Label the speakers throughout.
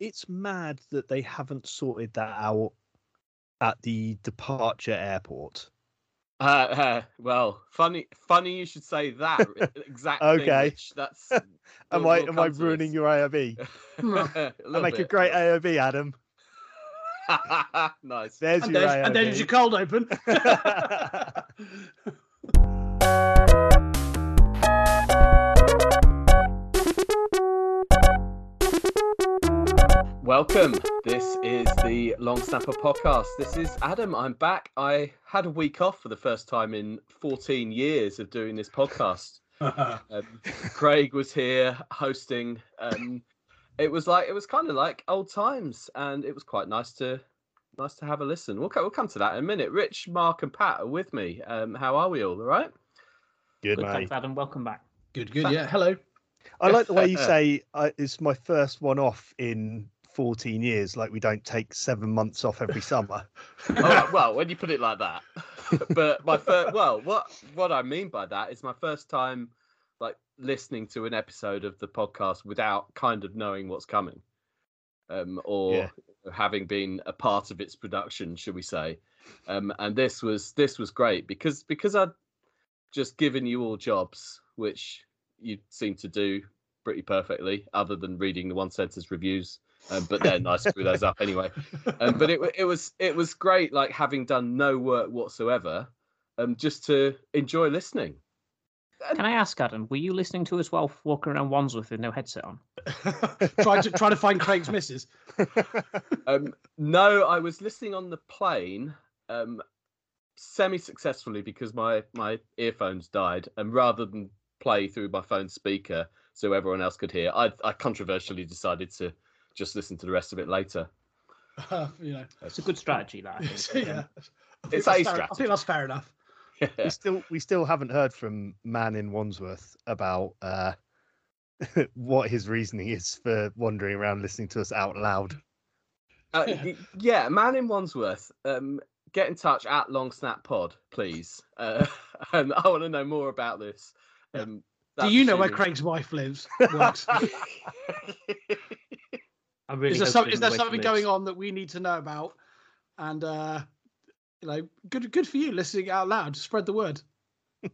Speaker 1: it's mad that they haven't sorted that out at the departure airport.
Speaker 2: Uh, uh, well, funny, funny you should say that exactly.
Speaker 1: Okay.
Speaker 2: Rich. That's.
Speaker 1: Am I am I ruining
Speaker 2: this.
Speaker 1: your AOB? I
Speaker 2: little
Speaker 1: make a great
Speaker 2: little
Speaker 1: AOB, Adam.
Speaker 2: nice.
Speaker 1: There's
Speaker 3: And
Speaker 1: your
Speaker 3: there's, and there's your cold open.
Speaker 2: Welcome. This is the Long Snapper podcast. This is Adam. I'm back. I had a week off for the first time in 14 years of doing this podcast. Um, Craig was here hosting. Um, it was like it was kind of like old times, and it was quite nice to nice to have a listen. We'll, co- we'll come to that in a minute. Rich, Mark, and Pat are with me. Um, how are we all? All right?
Speaker 1: Good
Speaker 4: Good,
Speaker 1: mate.
Speaker 4: thanks, Adam. Welcome back.
Speaker 3: good, good. Yeah. Hello.
Speaker 1: I like the way you say uh, it's my first one off in 14 years. Like we don't take seven months off every summer.
Speaker 2: oh, well, when you put it like that. but my first, well, what what I mean by that is my first time like listening to an episode of the podcast without kind of knowing what's coming, um, or
Speaker 1: Yeah.
Speaker 2: having been a part of its production, should we say? Um, and this was this was great because because I'd just given you all jobs, which you seem to do pretty perfectly, other than reading the one sentence reviews. Um, but then I screw those up anyway um, but it it was it was great like having done no work whatsoever um just to enjoy listening
Speaker 4: Can I ask, Adam, were you listening to us while walking around Wandsworth with no headset on?
Speaker 3: trying to try to find Craig's missus.
Speaker 2: um no i was listening on the plane um semi successfully because my my earphones died and rather than play through my phone speaker so everyone else could hear i i controversially decided to just listen to the rest of it later
Speaker 3: Uh, you know.
Speaker 4: It's a good strategy, that. I think.
Speaker 3: So, yeah.
Speaker 2: It's
Speaker 3: that's
Speaker 2: a
Speaker 3: fair- I think that's fair enough.
Speaker 1: we still we still haven't heard from man in Wandsworth about uh, what his reasoning is for wandering around listening to us out loud.
Speaker 2: Uh, y- yeah, man in Wandsworth. Um, get in touch at Long Snap Pod, please. Uh, and I want to know more about this.
Speaker 3: Yeah.
Speaker 2: Um,
Speaker 3: Do you know where Craig's wife lives? Works?
Speaker 4: I'm really
Speaker 3: is there, some, is there something going on that we need to know about? And uh, you know, good good for you listening out loud. Spread the word.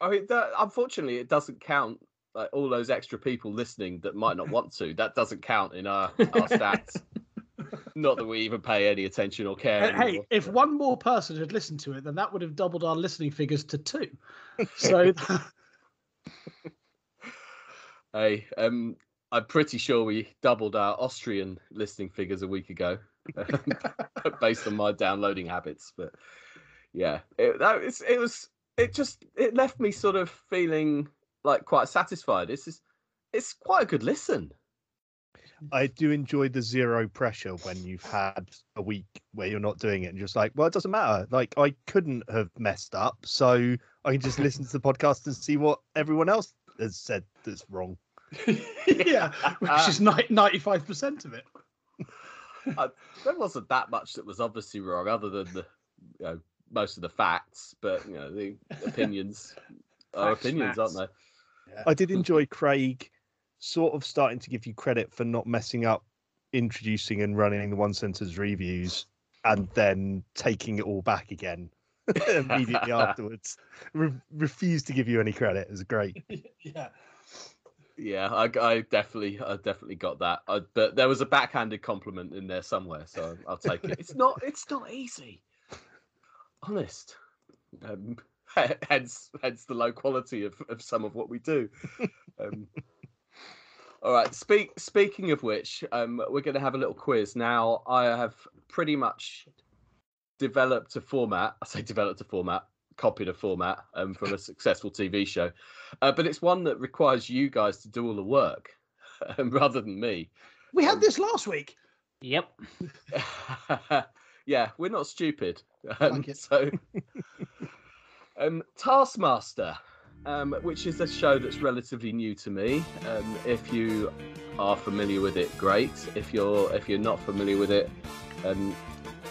Speaker 2: I mean, that, unfortunately, it doesn't count. Like all those extra people listening that might not want to. That doesn't count in our, our stats. not that we even pay any attention or care.
Speaker 3: Hey,
Speaker 2: anymore.
Speaker 3: if one more person had listened to it, then that would have doubled our listening figures to two. So
Speaker 2: Hey, um, I'm pretty sure we doubled our Austrian listening figures a week ago, based on my downloading habits. But yeah, it, that it was it just it left me sort of feeling like quite satisfied. It's just, it's quite a good listen.
Speaker 1: I do enjoy the zero pressure when you've had a week where you're not doing it and just like, well, it doesn't matter. Like I couldn't have messed up, so I can just listen to the podcast and see what everyone else has said that's wrong.
Speaker 3: yeah, which is ninety five percent of it.
Speaker 2: There wasn't that much that was obviously wrong, other than the you know most of the facts. But you know the opinions are
Speaker 4: Facts,
Speaker 2: opinions, aren't
Speaker 4: facts.
Speaker 2: they?
Speaker 1: I did enjoy Craig sort of starting to give you credit for not messing up introducing and running the one sentence reviews and then taking it all back again immediately afterwards. Re- refused to give you any credit. It was great.
Speaker 3: yeah.
Speaker 2: Yeah, I, I definitely, I definitely got that. I, but there was a backhanded compliment in there somewhere, so I'll take it. It's not, it's not easy. Honest. Um, hence, hence the low quality of, of some of what we do. Um, all right. Speak. Speaking of which, um, we're going to have a little quiz now. I have pretty much developed a format. I say developed a format, copied a format um, from a successful TV show, uh, but it's one that requires you guys to do all the work um, rather than me.
Speaker 3: We had this last week.
Speaker 4: Yep.
Speaker 2: yeah, we're not stupid. Um,
Speaker 3: like.
Speaker 2: So, um, Taskmaster, um, which is a show that's relatively new to me. Um, if you are familiar with it, great. If you're if you're not familiar with it, um,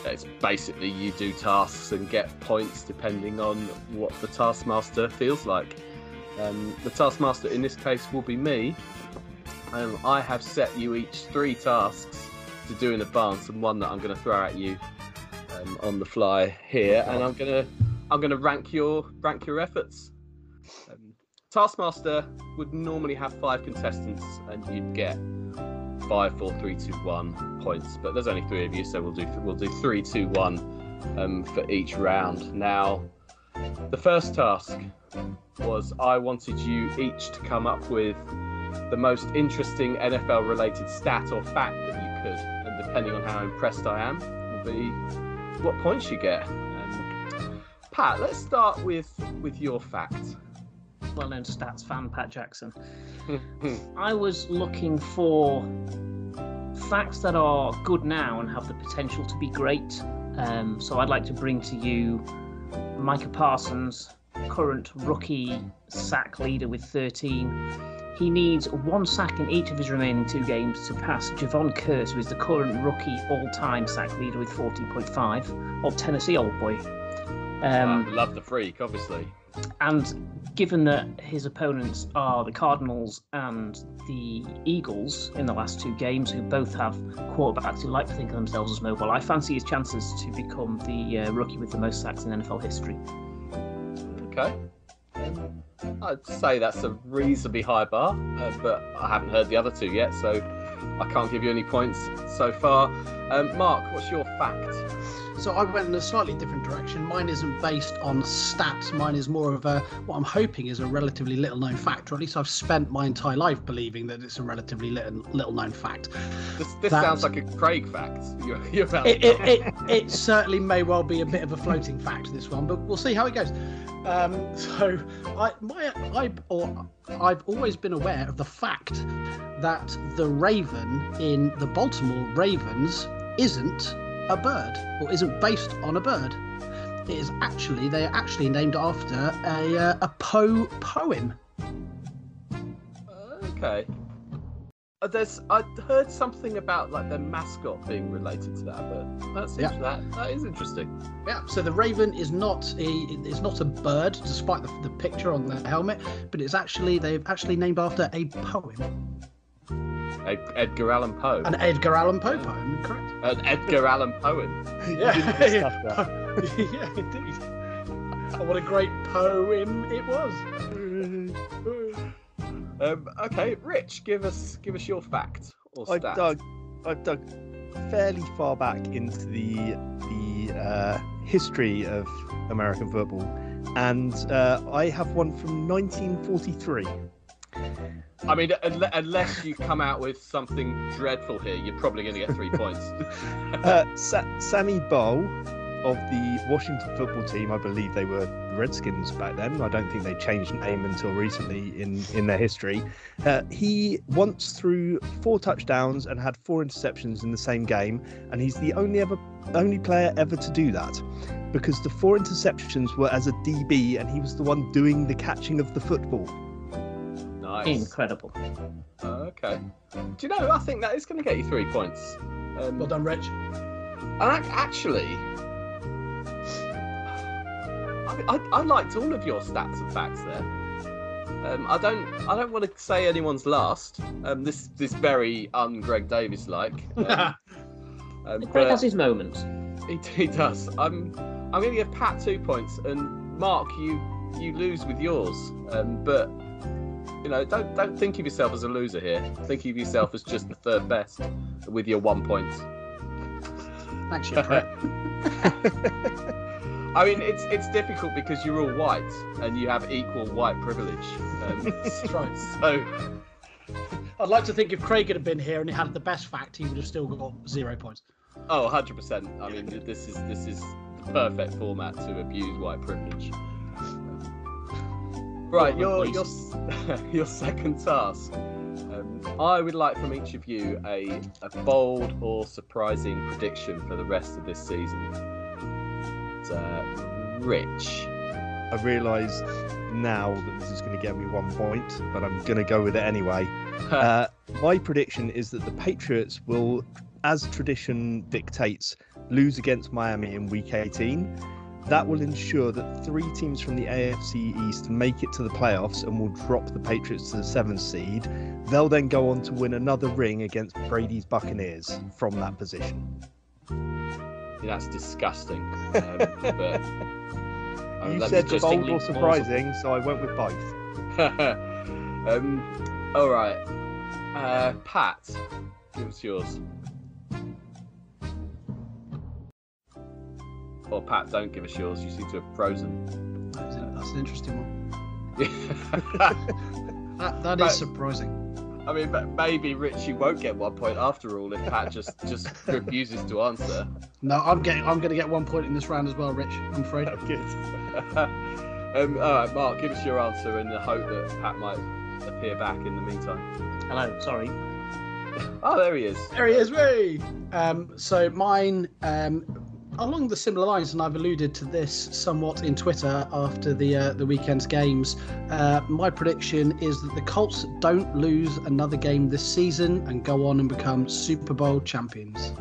Speaker 2: it's basically you do tasks and get points depending on what the Taskmaster feels like. Um, the Taskmaster in this case will be me. Um, I have set you each three tasks to do in advance, and one that I'm going to throw at you um, on the fly here, and I'm going to I'm going to rank your rank your efforts. Um, Taskmaster would normally have five contestants, and you'd get five, four, three, two, one points. But there's only three of you, so we'll do we'll do three, two, one um, for each round. Now, the first task was I wanted you each to come up with the most interesting NFL related stat or fact that you could, and depending on how impressed I am, will be what points you get. Um, Pat, let's start with with your fact.
Speaker 4: Well known stats fan, Pat Jackson. I was looking for facts that are good now and have the potential to be great. Um, so I'd like to bring to you Micah Parsons, current rookie sack leader with 13. He needs one sack in each of his remaining two games to pass Jevon Kearse, who is the current rookie all-time sack leader with 14.5 of Tennessee Old Boy. Um,
Speaker 2: Um, love the freak, obviously.
Speaker 4: and given that his opponents are the Cardinals and the Eagles in the last two games, who both have quarterbacks who like to think of themselves as mobile, I fancy his chances to become the uh, rookie with the most sacks in NFL history.
Speaker 2: Okay. Um, I'd say that's a reasonably high bar, uh, but I haven't heard the other two yet, so I can't give you any points so far. Um, Mark, what's your fact?
Speaker 3: So I went in a slightly different direction. Mine isn't based on stats. Mine is more of a what I'm hoping is a relatively little known fact, or at least I've spent my entire life believing that it's a relatively little, little known fact.
Speaker 2: This, this
Speaker 3: That-
Speaker 2: sounds like a Craig fact. You're, you're about
Speaker 3: It, it, it, it certainly may well be a bit of a floating fact this one, but we'll see how it goes. Um, so I my I or I've always been aware of the fact that the raven in the Baltimore Ravens isn't a bird or isn't based on a bird. It is actually they are actually named after a uh, a Poe poem.
Speaker 2: Okay. Uh, there's I heard something about like their mascot being related to that, but that seems
Speaker 3: Yeah.
Speaker 2: that that is interesting.
Speaker 3: Yeah, so the raven is not a is not a bird, despite the, the picture on the helmet, but it's actually they've actually named after a poem,
Speaker 2: Ed, Edgar Allan Poe.
Speaker 3: an Edgar Allan Poe poem, correct?
Speaker 2: An Edgar Allan poem.
Speaker 3: Yeah,
Speaker 1: didn't discuss that.
Speaker 3: yeah, indeed. Oh, what a great poem it was.
Speaker 2: Um, okay, Rich, give us give us your fact or stat.
Speaker 1: I've dug, I've dug fairly far back into the the uh, history of American football, and uh, I have one from 1943.
Speaker 2: I mean, unless you come out with something dreadful here, you're probably going to get three points.
Speaker 1: Uh, Sa- Sammy Baugh of the Washington football team, I believe they were the Redskins back then. I don't think they changed name until recently in, in their history. Uh, he once threw four touchdowns and had four interceptions in the same game, and he's the only ever only player ever to do that. Because the four interceptions were as a DB, and he was the one doing the catching of the football.
Speaker 2: Nice.
Speaker 4: Incredible.
Speaker 2: Okay. Do you know? I think that is going to get you three points. Um,
Speaker 3: Well done, Rich.
Speaker 2: And actually, I, I, I liked all of your stats and facts there. Um, I don't I don't want to say anyone's last. Um, this this very un Greg Davies like. Um, um,
Speaker 4: Craig
Speaker 2: but
Speaker 4: has his moments.
Speaker 2: he, he does. I'm I'm going to give Pat two points and Mark you you lose with yours. Um, but you know don't don't think of yourself as a loser here. Think of yourself as just the third best with your one point.
Speaker 3: Thanks, you prick.
Speaker 2: I mean, it's it's difficult because you're all white and you have equal white privilege. Um,
Speaker 3: That's right.
Speaker 2: so,
Speaker 3: I'd like to think if Craig had been here and he had the best fact, he would have still got zero points.
Speaker 2: oh, 100 percent. I mean, this is this is the perfect format to abuse white privilege. Right, your your your second task. Um, I would like from each of you a a bold or surprising prediction for the rest of this season. It's, uh, Rich.
Speaker 1: I realise now that this is going to get me one point, but I'm going to go with it anyway. Uh, my prediction is that the Patriots will, as tradition dictates, lose against Miami in Week 18, That will ensure that three teams from the AFC East make it to the playoffs and will drop the Patriots to the seventh seed. They'll then go on to win another ring against Brady's Buccaneers from that position.
Speaker 2: That's disgusting. Um, but mean,
Speaker 1: You said
Speaker 2: just
Speaker 1: bold or surprising, so I went with both.
Speaker 2: um, all right, uh, Pat, give us yours. Or Pat, don't give us yours. You seem to have frozen.
Speaker 3: That's an, that's an interesting one.
Speaker 2: I
Speaker 3: That, that
Speaker 2: Right.
Speaker 3: is surprising.
Speaker 2: I mean, ma- maybe Richie won't get one point after all if Pat just just refuses to answer.
Speaker 3: No, I'm getting. I'm going to get one point in this round as well, Rich. I'm afraid.
Speaker 1: Good.
Speaker 2: um, all right, Mark, give us your answer in the hope that Pat might appear back in the meantime.
Speaker 4: Hello, sorry.
Speaker 2: Oh, there he is.
Speaker 3: There he is, way. Um, so mine, um, along the similar lines, and I've alluded to this somewhat in Twitter after the uh, the weekend's games. Uh, my prediction is that the Colts don't lose another game this season and go on and become Super Bowl champions.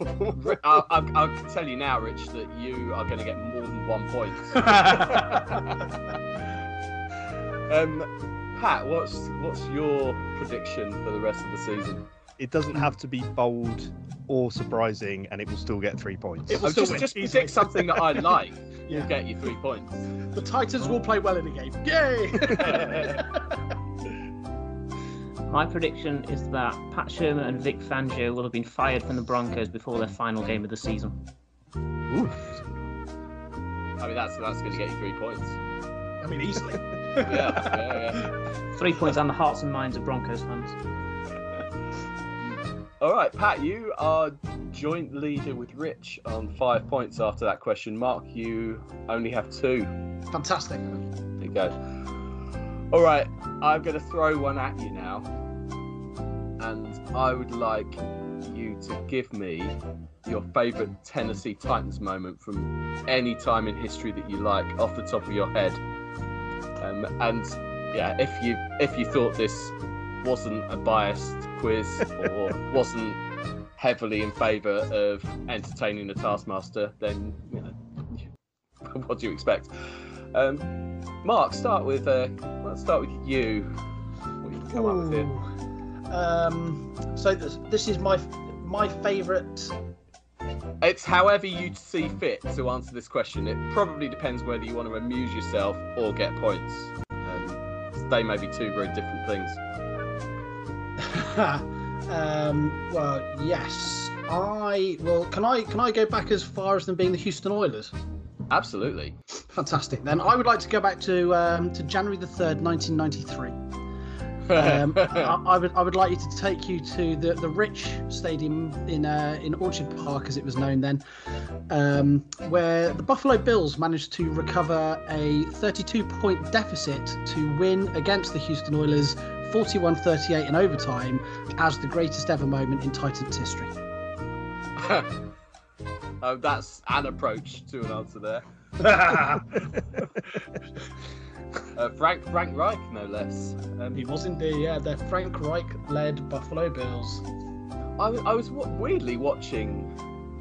Speaker 2: Ri- I, I, I can tell you now, Rich, that you are going to get more than one point. um, Pat, what's what's your prediction for the rest of the season?
Speaker 1: It doesn't hmm. have to be bold or surprising, and it will still get three points.
Speaker 3: It will still
Speaker 2: just
Speaker 3: win
Speaker 2: just
Speaker 3: easily.
Speaker 2: predict something that I like.
Speaker 3: Yeah.
Speaker 2: Will get you three points.
Speaker 3: The Titans will play well in the game. Yay!
Speaker 4: My prediction is that Pat Shurmur and Vic Fangio will have been fired from the Broncos before their final game of the season.
Speaker 1: Oof.
Speaker 2: I mean, that's that's going to get you three points.
Speaker 3: I mean, easily.
Speaker 2: Yeah, yeah, yeah.
Speaker 4: Three points on the hearts and minds of Broncos fans.
Speaker 2: All right, Pat, you are joint leader with Rich on five points after that question. Mark, you only have two.
Speaker 3: Fantastic.
Speaker 2: There you go. All right, I'm going to throw one at you now. And I would like you to give me your favourite Tennessee Titans moment from any time in history that you like off the top of your head. Um, and yeah, if you if you thought this wasn't a biased quiz or wasn't heavily in favour of entertaining the Taskmaster, then you know what do you expect? Um, Mark, start with uh, let's start with you. What you come up with here?
Speaker 3: Um, so this, this is my my favourite.
Speaker 2: It's however you see fit to answer this question. It probably depends whether you want to amuse yourself or get points. Um, they may be two very different things.
Speaker 3: um, well, yes. I well, can I can I go back as far as them being the Houston Oilers?
Speaker 2: Absolutely.
Speaker 3: Fantastic. Then I would like to go back to um, to January the third, nineteen ninety three. Um, I, I would I would like you to take you to the, the Rich Stadium in uh, in Orchard Park, as it was known then, um, where the Buffalo Bills managed to recover a 32 point deficit to win against the Houston Oilers 41-38 in overtime as the greatest ever moment in Titans history.
Speaker 2: oh, that's an approach to an answer there. Uh, Frank Frank Reich, no less. Um,
Speaker 3: He was indeed, yeah, the Frank Reich led Buffalo Bills.
Speaker 2: I was w- weirdly watching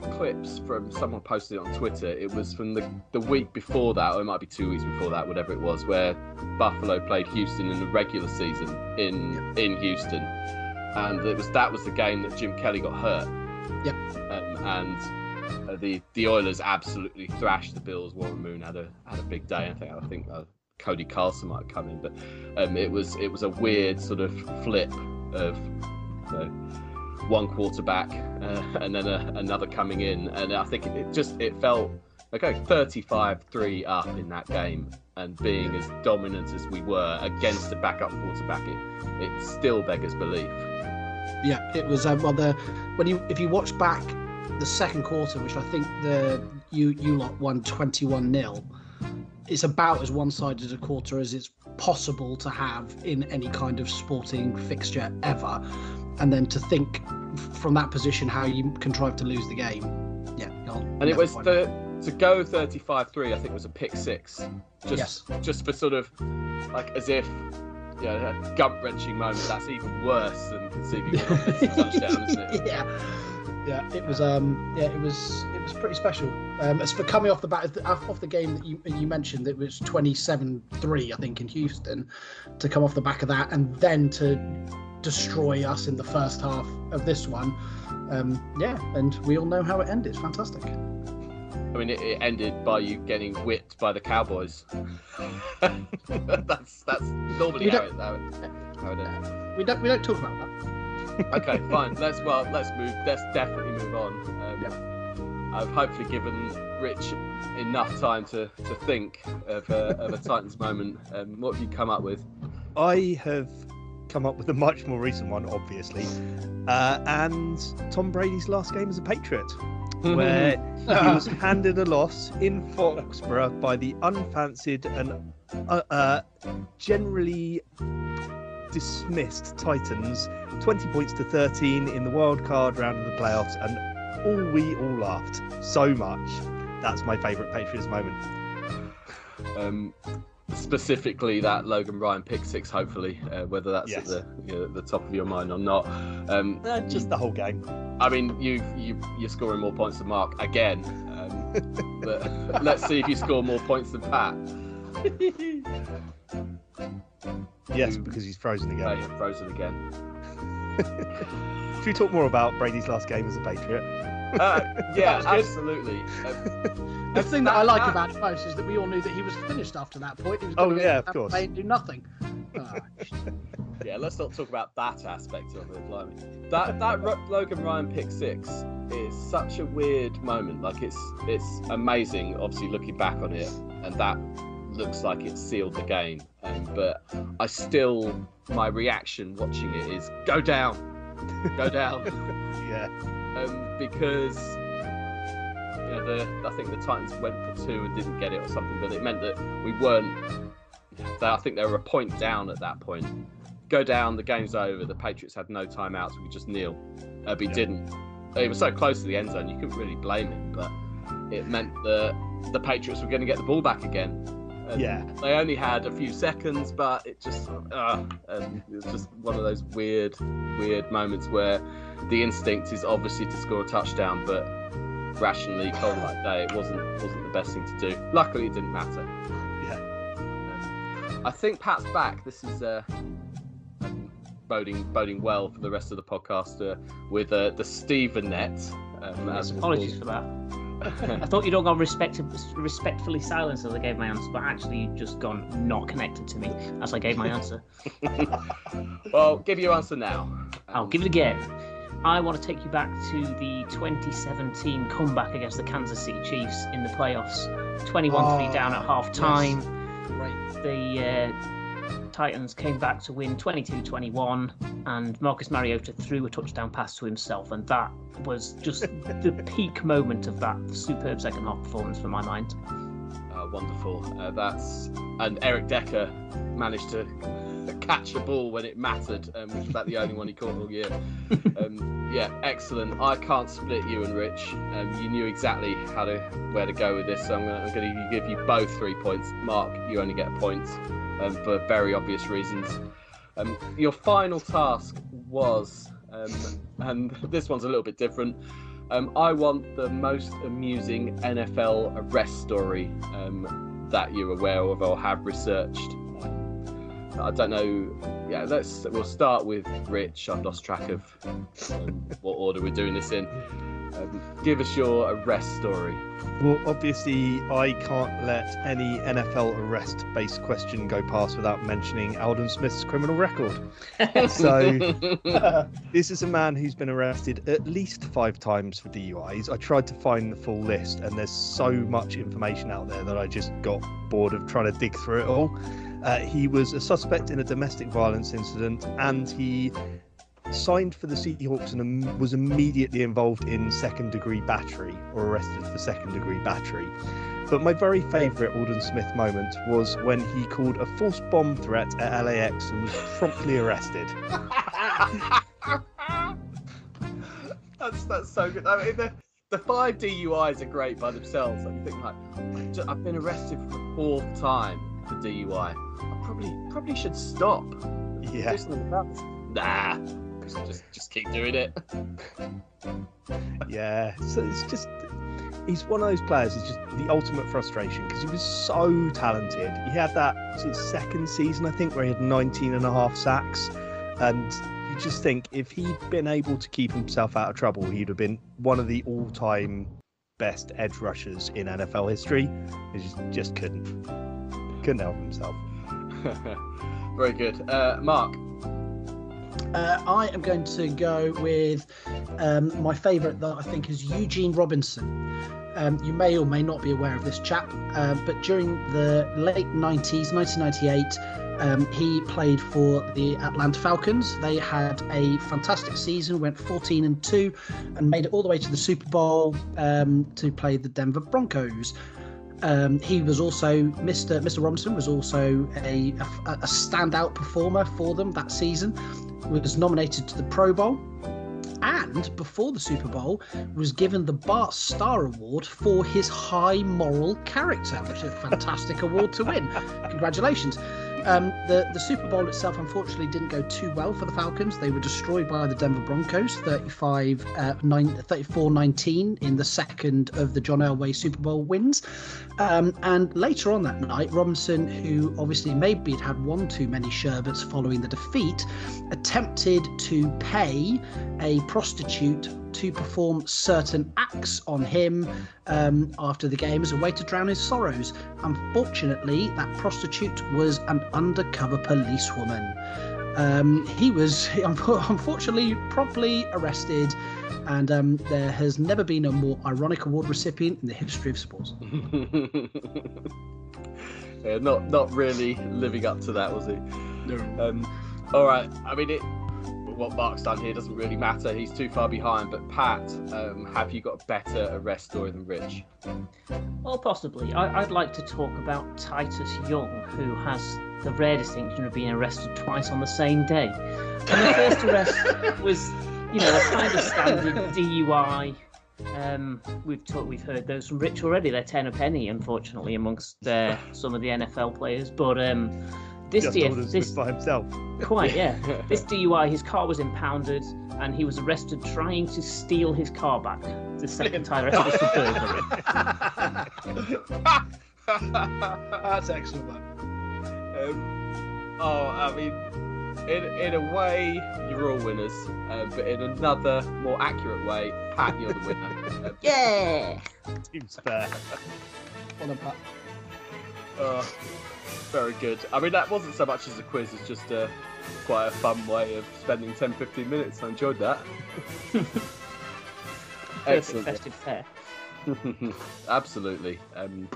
Speaker 2: clips from someone posted it on Twitter. It was from the, the week before that, or it might be two weeks before that, whatever it was, where Buffalo played Houston in the regular season in in Houston, and it was that was the game that Jim Kelly got hurt.
Speaker 3: Yep.
Speaker 2: Um, and uh, the the Oilers absolutely thrashed the Bills. Warren Moon had a had a big day. I think I think uh, Cody Carlson might have come in, but um, it was it was a weird sort of flip of you know, one quarterback uh, and then a, another coming in, and I think it, just it felt okay 35-3 up in that game, and being as dominant as we were against a backup quarterback, it, it still beggars belief.
Speaker 3: Yeah, it was. Um, well, the when you if you watch back the second quarter, which I think the you you lot won twenty one 0 it's about as one sided a quarter as it's possible to have in any kind of sporting fixture ever. And then to think from that position how you contrive to lose the game. Yeah, you'll
Speaker 2: And it was the to go 35-3. I think it was a pick six, just
Speaker 3: Yes.
Speaker 2: just for sort of like as if yeah, a gut wrenching moment. That's even worse than conceding a touchdown, isn't it?
Speaker 3: yeah, yeah. It was um, yeah, it was it was pretty special. Um, as for coming off the back off the game that you you mentioned, it was 27-3, I think, in Houston, to come off the back of that, and then to destroy us in the first half of this one. Um, yeah, and we all know how it ended. Fantastic.
Speaker 2: I mean, it, it ended by you getting whipped by the Cowboys. that's that's normally
Speaker 3: We
Speaker 2: how
Speaker 3: don't-
Speaker 2: it, how it, how it ends.
Speaker 3: We don't we don't talk about that.
Speaker 2: Okay, fine. Let's well, let's move. Let's definitely move on. Um, yeah. I've hopefully given Rich enough time to, to think of a, of a Titans moment. Um, what have you come up with?
Speaker 1: I have come up with a much more recent one, obviously, uh, and Tom Brady's last game as a Patriot, where he was handed a loss in Foxborough by the unfancied and uh, uh, generally dismissed Titans, 20 points to 13 in the wild card round of the playoffs, and all we all laughed so much. That's my favourite Patriots moment.
Speaker 2: um, specifically that Logan Ryan pick six. Hopefully, uh, whether that's at the you know, the top of your mind or not. Um,
Speaker 1: Uh, just the whole game.
Speaker 2: I mean, you you you're scoring more points than Mark again. Um, but let's see if you score more points than Pat.
Speaker 1: Yes, because he's frozen again.
Speaker 2: Hey, frozen again.
Speaker 1: Should we talk more about Brady's last game as a Patriot?
Speaker 2: Uh, yeah, absolutely. Um,
Speaker 3: The thing that I like
Speaker 2: that-
Speaker 3: about it most is that we all knew that he was finished after that point. He was
Speaker 1: Oh, yeah, of course.
Speaker 3: play and do nothing. Ah,
Speaker 2: yeah, let's not talk about that aspect of it. Blimey. That that Ro- Logan Ryan pick six is such a weird moment. Like it's it's amazing. Obviously, looking back on it, and that looks like it sealed the game. Um, but I still, my reaction watching it is go down, go down.
Speaker 1: Yeah.
Speaker 2: um, because you know, the, I think the Titans went for two and didn't get it or something, but it meant that we weren't. I think they were a point down at that point. Go down, the game's over. The Patriots had no timeouts. We just kneel, uh, but he
Speaker 1: Yeah.
Speaker 2: didn't. He was so close to the end zone, you couldn't really blame him. But it meant that the Patriots were going to get the ball back again. And
Speaker 1: Yeah.
Speaker 2: they only had a few seconds, but it just, uh, and it was just one of those weird, weird moments where the instinct is obviously to score a touchdown, but rationally, on that day, it wasn't wasn't the best thing to do. Luckily, it didn't matter.
Speaker 1: Yeah.
Speaker 2: Um, I think Pat's back. This is uh, boding boding well for the rest of the podcast uh, with uh, the Stevenet. Um,
Speaker 4: Yes, apologies for that. I thought you'd all gone respect- respectfully silent as I gave my answer, but actually you'd just gone not connected to me as I gave my answer.
Speaker 2: well, give your answer now.
Speaker 4: I'll give it again. I want to take you back to the 2017 comeback against the Kansas City Chiefs in the playoffs. 21 3
Speaker 3: Oh,
Speaker 4: down at half time.
Speaker 3: great.
Speaker 4: The uh, Titans came back to win 22 21, and Marcus Mariota threw a touchdown pass to himself, and that was just the peak moment of that superb second half performance for my mind.
Speaker 2: Uh, wonderful. Uh, that's and Eric Decker managed to catch a ball when it mattered, um, which was about the only one he caught all year. Um, yeah, excellent. I can't split you and Rich. Um, you knew exactly how to where to go with this, so I'm going I'm to give you both three points. Mark, you only get a point um, for very obvious reasons. Um, your final task was, um, and this one's a little bit different. Um, I want the most amusing NFL arrest story um, that you're aware of or have researched. I don't know. Yeah, let's. We'll start with Rich. I've lost track of um, what order we're doing this in. Um, give us your arrest story.
Speaker 1: Well, obviously, I can't let any NFL arrest based question go past without mentioning Aldon Smith's criminal record. So, this is a man who's been arrested at least five times for DUIs. I tried to find the full list, and there's so much information out there that I just got bored of trying to dig through it all. Uh, he was a suspect in a domestic violence incident, and he signed for the Seahawks and was immediately involved in second degree battery or arrested for second degree battery. But my very favourite Aldon Smith moment was when he called a false bomb threat at LAX and was promptly arrested.
Speaker 2: that's that's so good. I mean, the, the five DUIs are great by themselves. Like, you think like, I've been arrested for the fourth time for DUI. I probably probably should stop.
Speaker 1: Yeah.
Speaker 2: Do something about this. Nah, just, just just keep doing it.
Speaker 1: Yeah, so it's just he's one of those players. It's just the ultimate frustration because he was so talented. He had that was his second season, I think, where he had 19 and a half sacks, and you just think if he'd been able to keep himself out of trouble, he'd have been one of the all-time best edge rushers in NFL history. He just, just couldn't couldn't help himself.
Speaker 2: Very good, uh, Mark.
Speaker 3: Uh, I am going to go with um, my favourite that I think is Eugene Robinson. Um, you may or may not be aware of this chap, uh, but during the late 90s, 1998, um, he played for the Atlanta Falcons. They had a fantastic season, went 14 and 2, and made it all the way to the Super Bowl um, to play the Denver Broncos. Um, he was also Mr. Mr. Robinson was also a, a, a standout performer for them that season. Was nominated to the Pro Bowl, and before the Super Bowl was given the Bart Starr Award for his high moral character, which is a fantastic award to win. Congratulations. Um, the, the Super Bowl itself, unfortunately, didn't go too well for the Falcons. They were destroyed by the Denver Broncos, 35, uh, 34 19 in the second of the John Elway Super Bowl wins. Um, and later on that night, Robinson, who obviously maybe had had one too many sherbets following the defeat, attempted to pay a prostitute to perform certain acts on him um, after the game as a way to drown his sorrows. Unfortunately, that prostitute was an undercover policewoman. Um, he was unfortunately promptly arrested, and um, there has never been a more ironic award recipient in the history of sports.
Speaker 2: yeah, not not really living up to that, was he?
Speaker 3: No.
Speaker 2: Um, all right. I mean, it, what Mark's done here doesn't really matter. He's too far behind. But Pat, um, have you got a better arrest story than Rich?
Speaker 4: Well, possibly. I, would like to talk about Titus Young, who has the rare distinction of being arrested twice on the same day. And the first arrest was, you know, a kind of standard DUI. Um, we've talked, we've heard those from Rich already. They're ten a penny, unfortunately, amongst uh, some of the NFL players. But um, this
Speaker 1: Just
Speaker 4: DF, this
Speaker 1: by himself.
Speaker 4: quite yeah. This DUI, his car was impounded, and he was arrested trying to steal his car back. The second time arrested for burglary.
Speaker 3: That's excellent. That.
Speaker 2: Um, oh, I mean, in in a way, you're all winners, uh, but in another, more accurate way, Pat, you're the winner. Uh,
Speaker 4: yeah.
Speaker 1: Seems fair.
Speaker 3: Well done, Pat.
Speaker 2: uh, very good. I mean, that wasn't so much as a quiz; it's just a quite a fun way of spending 10, 15 minutes. I enjoyed that. Excellent.
Speaker 4: festive fair.
Speaker 2: Absolutely. Um,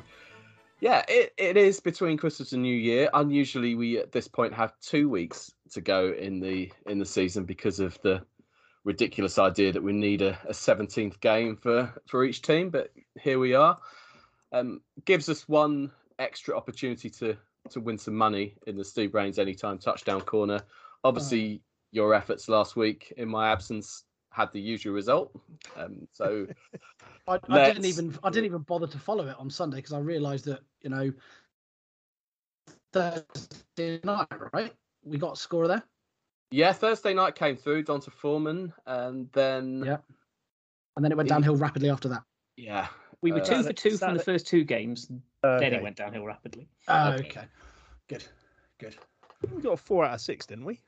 Speaker 2: yeah, it, it is between Christmas and New Year. Unusually, we at this point have two weeks to go in the in the season because of the ridiculous idea that we need a, a 17th game for for each team. But here we are. Um, gives us one extra opportunity to to win some money in the Steve Brains Anytime Touchdown Corner. Obviously, your efforts last week in my absence had the usual result. Um, so
Speaker 3: I, I didn't even I didn't even bother to follow it on Sunday because I realised that you know Thursday night, right? We got a score there.
Speaker 2: Yeah, Thursday night came through, D'Onta Foreman, and then
Speaker 3: Yeah. And then it went downhill rapidly after that.
Speaker 2: yeah,
Speaker 4: We were
Speaker 2: Uh,
Speaker 4: two for two from the first two games.
Speaker 1: Uh,
Speaker 4: Then it went downhill rapidly.
Speaker 3: Oh,
Speaker 2: Okay.
Speaker 3: okay. Good. Good.
Speaker 1: We got a four out of six, didn't we?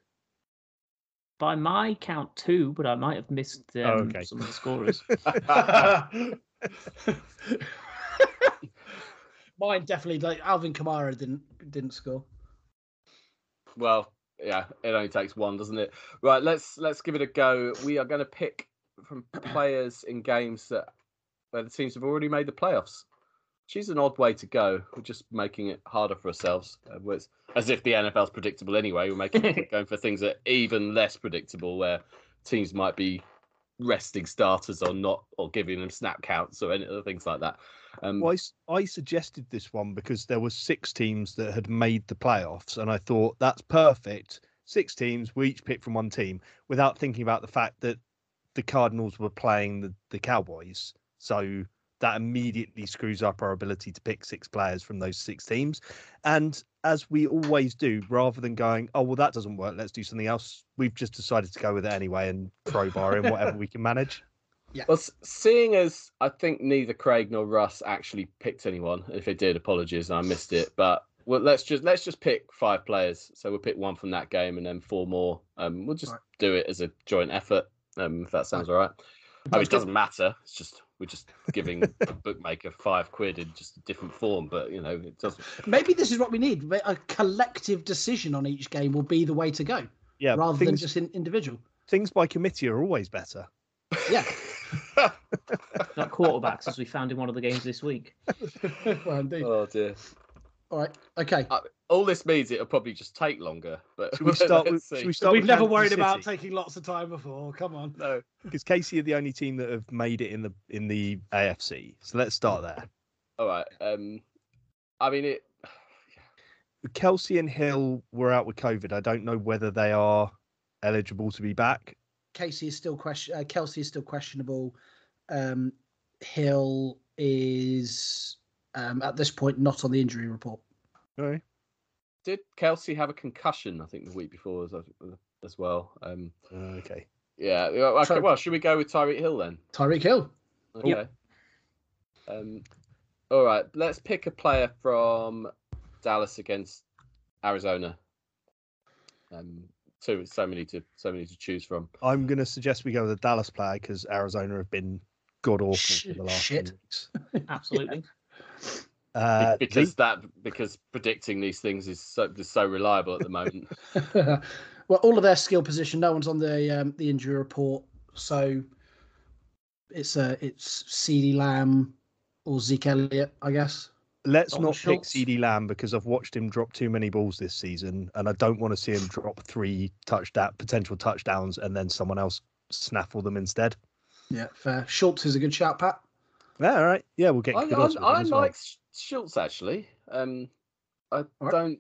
Speaker 4: By my count, two, but I might have missed um,
Speaker 1: Oh, okay.
Speaker 4: some of the scorers.
Speaker 3: Mine definitely like Alvin Kamara didn't didn't score.
Speaker 2: well, yeah, it only takes one, doesn't it? Right, let's let's give it a go. We are going to pick from players in games that where the teams have already made the playoffs. Which is an odd way to go. We're just making it harder for ourselves. Uh, it's- as if the NFL's predictable anyway. We're making we're going for things that are even less predictable, where teams might be resting starters or not, or giving them snap counts or any other things like that. Um,
Speaker 1: Well, I, s- I suggested this one because there were six teams that had made the playoffs, and I thought that's perfect. Six teams, we each pick from one team, without thinking about the fact that the Cardinals were playing the, the Cowboys. So that immediately screws up our ability to pick six players from those six teams. And as we always do, rather than going, oh well, that doesn't work, let's do something else. We've just decided to go with it anyway and crowbar in whatever we can manage.
Speaker 2: Yeah. Well, seeing as I think neither Craig nor Russ actually picked anyone. If they did, apologies, I missed it. But well, let's just let's just pick five players. So we'll pick one from that game and then four more. Um, we'll just
Speaker 3: Right.
Speaker 2: do it as a joint effort. Um, if that sounds all right. I mean, it doesn't matter. It's just we're just giving a bookmaker five quid in just a different form. But you know, it doesn't.
Speaker 3: Maybe this is what we need. A collective decision on each game will be the way to go,
Speaker 1: Yeah,
Speaker 3: rather than just in, individual.
Speaker 1: things by committee are always better.
Speaker 3: Yeah.
Speaker 4: Not quarterbacks, as we found in one of the games this week.
Speaker 3: well, indeed.
Speaker 2: oh dear.
Speaker 3: All right. Okay.
Speaker 2: All this means it'll probably just take longer. But
Speaker 1: Should we start with,
Speaker 2: see.
Speaker 1: we start
Speaker 3: We've
Speaker 1: with
Speaker 3: never
Speaker 1: Kansas
Speaker 3: worried about taking lots of time before. Come on.
Speaker 2: No.
Speaker 1: because Casey are the only team that have made it in the in the AFC. So let's start there.
Speaker 2: All right. Um, I mean it.
Speaker 1: Kelce and Hill were out with COVID. I don't know whether they are eligible to be back.
Speaker 3: Casey is still question. Uh, Kelce is still questionable. Um, Hill is um, at this point not on the injury report.
Speaker 1: No.
Speaker 2: Did Kelce have a concussion? I think the week before as, as well. Um,
Speaker 1: Okay.
Speaker 2: yeah. yeah, Okay.
Speaker 3: So-
Speaker 2: Well, should we go with Tyreek Hill then?
Speaker 3: Tyreek Hill.
Speaker 2: Okay. Um, all right. Let's pick a player from Dallas against Arizona. Um, so so many to so many to choose from.
Speaker 1: I'm going to suggest we go with a Dallas player because Arizona have been god awful
Speaker 3: Sh-
Speaker 1: for the last
Speaker 3: shit.
Speaker 1: few weeks.
Speaker 4: Absolutely.
Speaker 2: Be-
Speaker 1: Uh,
Speaker 2: because
Speaker 1: Lee-
Speaker 2: that because predicting these things is so is so reliable at the moment.
Speaker 3: well, all of their skill position. No one's on the um, the injury report, so it's uh, it's CeeDee Lamb or Zeke Elliott, I guess.
Speaker 1: let's
Speaker 3: Dalton
Speaker 1: not pick
Speaker 3: Schultz.
Speaker 1: CeeDee Lamb because I've watched him drop too many balls this season, and I don't want to see him drop three touchdown potential touchdowns and then someone else snaffle them instead.
Speaker 3: Yeah, fair. Schultz is a good shout, Pat.
Speaker 1: Yeah, all right. Yeah, we'll get
Speaker 2: I,
Speaker 1: good odds
Speaker 2: I, I
Speaker 1: well.
Speaker 2: like Sch- Schultz actually. Um, I
Speaker 3: Alright.
Speaker 2: don't.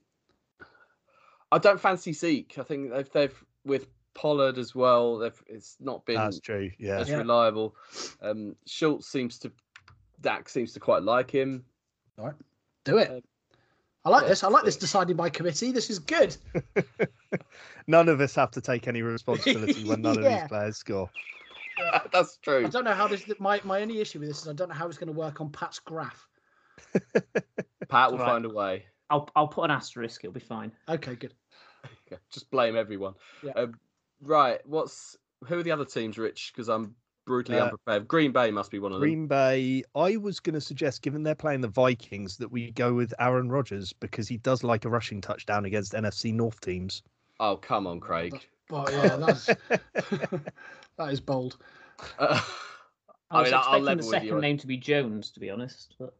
Speaker 2: I don't fancy Zeke. I think they've, they've with Pollard as well. They've it's not been
Speaker 1: That's true. Yeah.
Speaker 2: as
Speaker 3: Yeah.
Speaker 2: reliable. Um, Schultz seems to Dak seems to quite like him.
Speaker 3: All right, do it.
Speaker 2: Uh,
Speaker 3: I like
Speaker 2: yeah,
Speaker 3: this. I like this
Speaker 2: so-
Speaker 3: decided by committee. This is good.
Speaker 1: None of us have to take any responsibility when none of these players score.
Speaker 2: That's true.
Speaker 3: I don't know how this. My my only issue with this is I don't know how it's going to work on Pat's graph.
Speaker 2: Pat will
Speaker 4: Right.
Speaker 2: find a way.
Speaker 4: I'll I'll put an asterisk. It'll be fine.
Speaker 3: Okay, good.
Speaker 2: Okay, Just blame everyone.
Speaker 3: Yeah.
Speaker 2: Um, right. What's who are the other teams, Rich? Because I'm brutally
Speaker 1: Uh,
Speaker 2: unprepared. Green Bay must be one of them.
Speaker 1: Green Bay. I was going to suggest, given they're playing the Vikings, that we go with Aaron Rodgers because he does like a rushing touchdown against NFC North teams.
Speaker 2: Oh come on, Craig.
Speaker 3: But yeah, that's that is bold.
Speaker 2: Uh,
Speaker 4: I
Speaker 2: I
Speaker 4: was
Speaker 2: mean, I'll- I'll
Speaker 4: expecting
Speaker 2: level
Speaker 4: the second
Speaker 2: you.
Speaker 4: name to be Jones, to be honest. But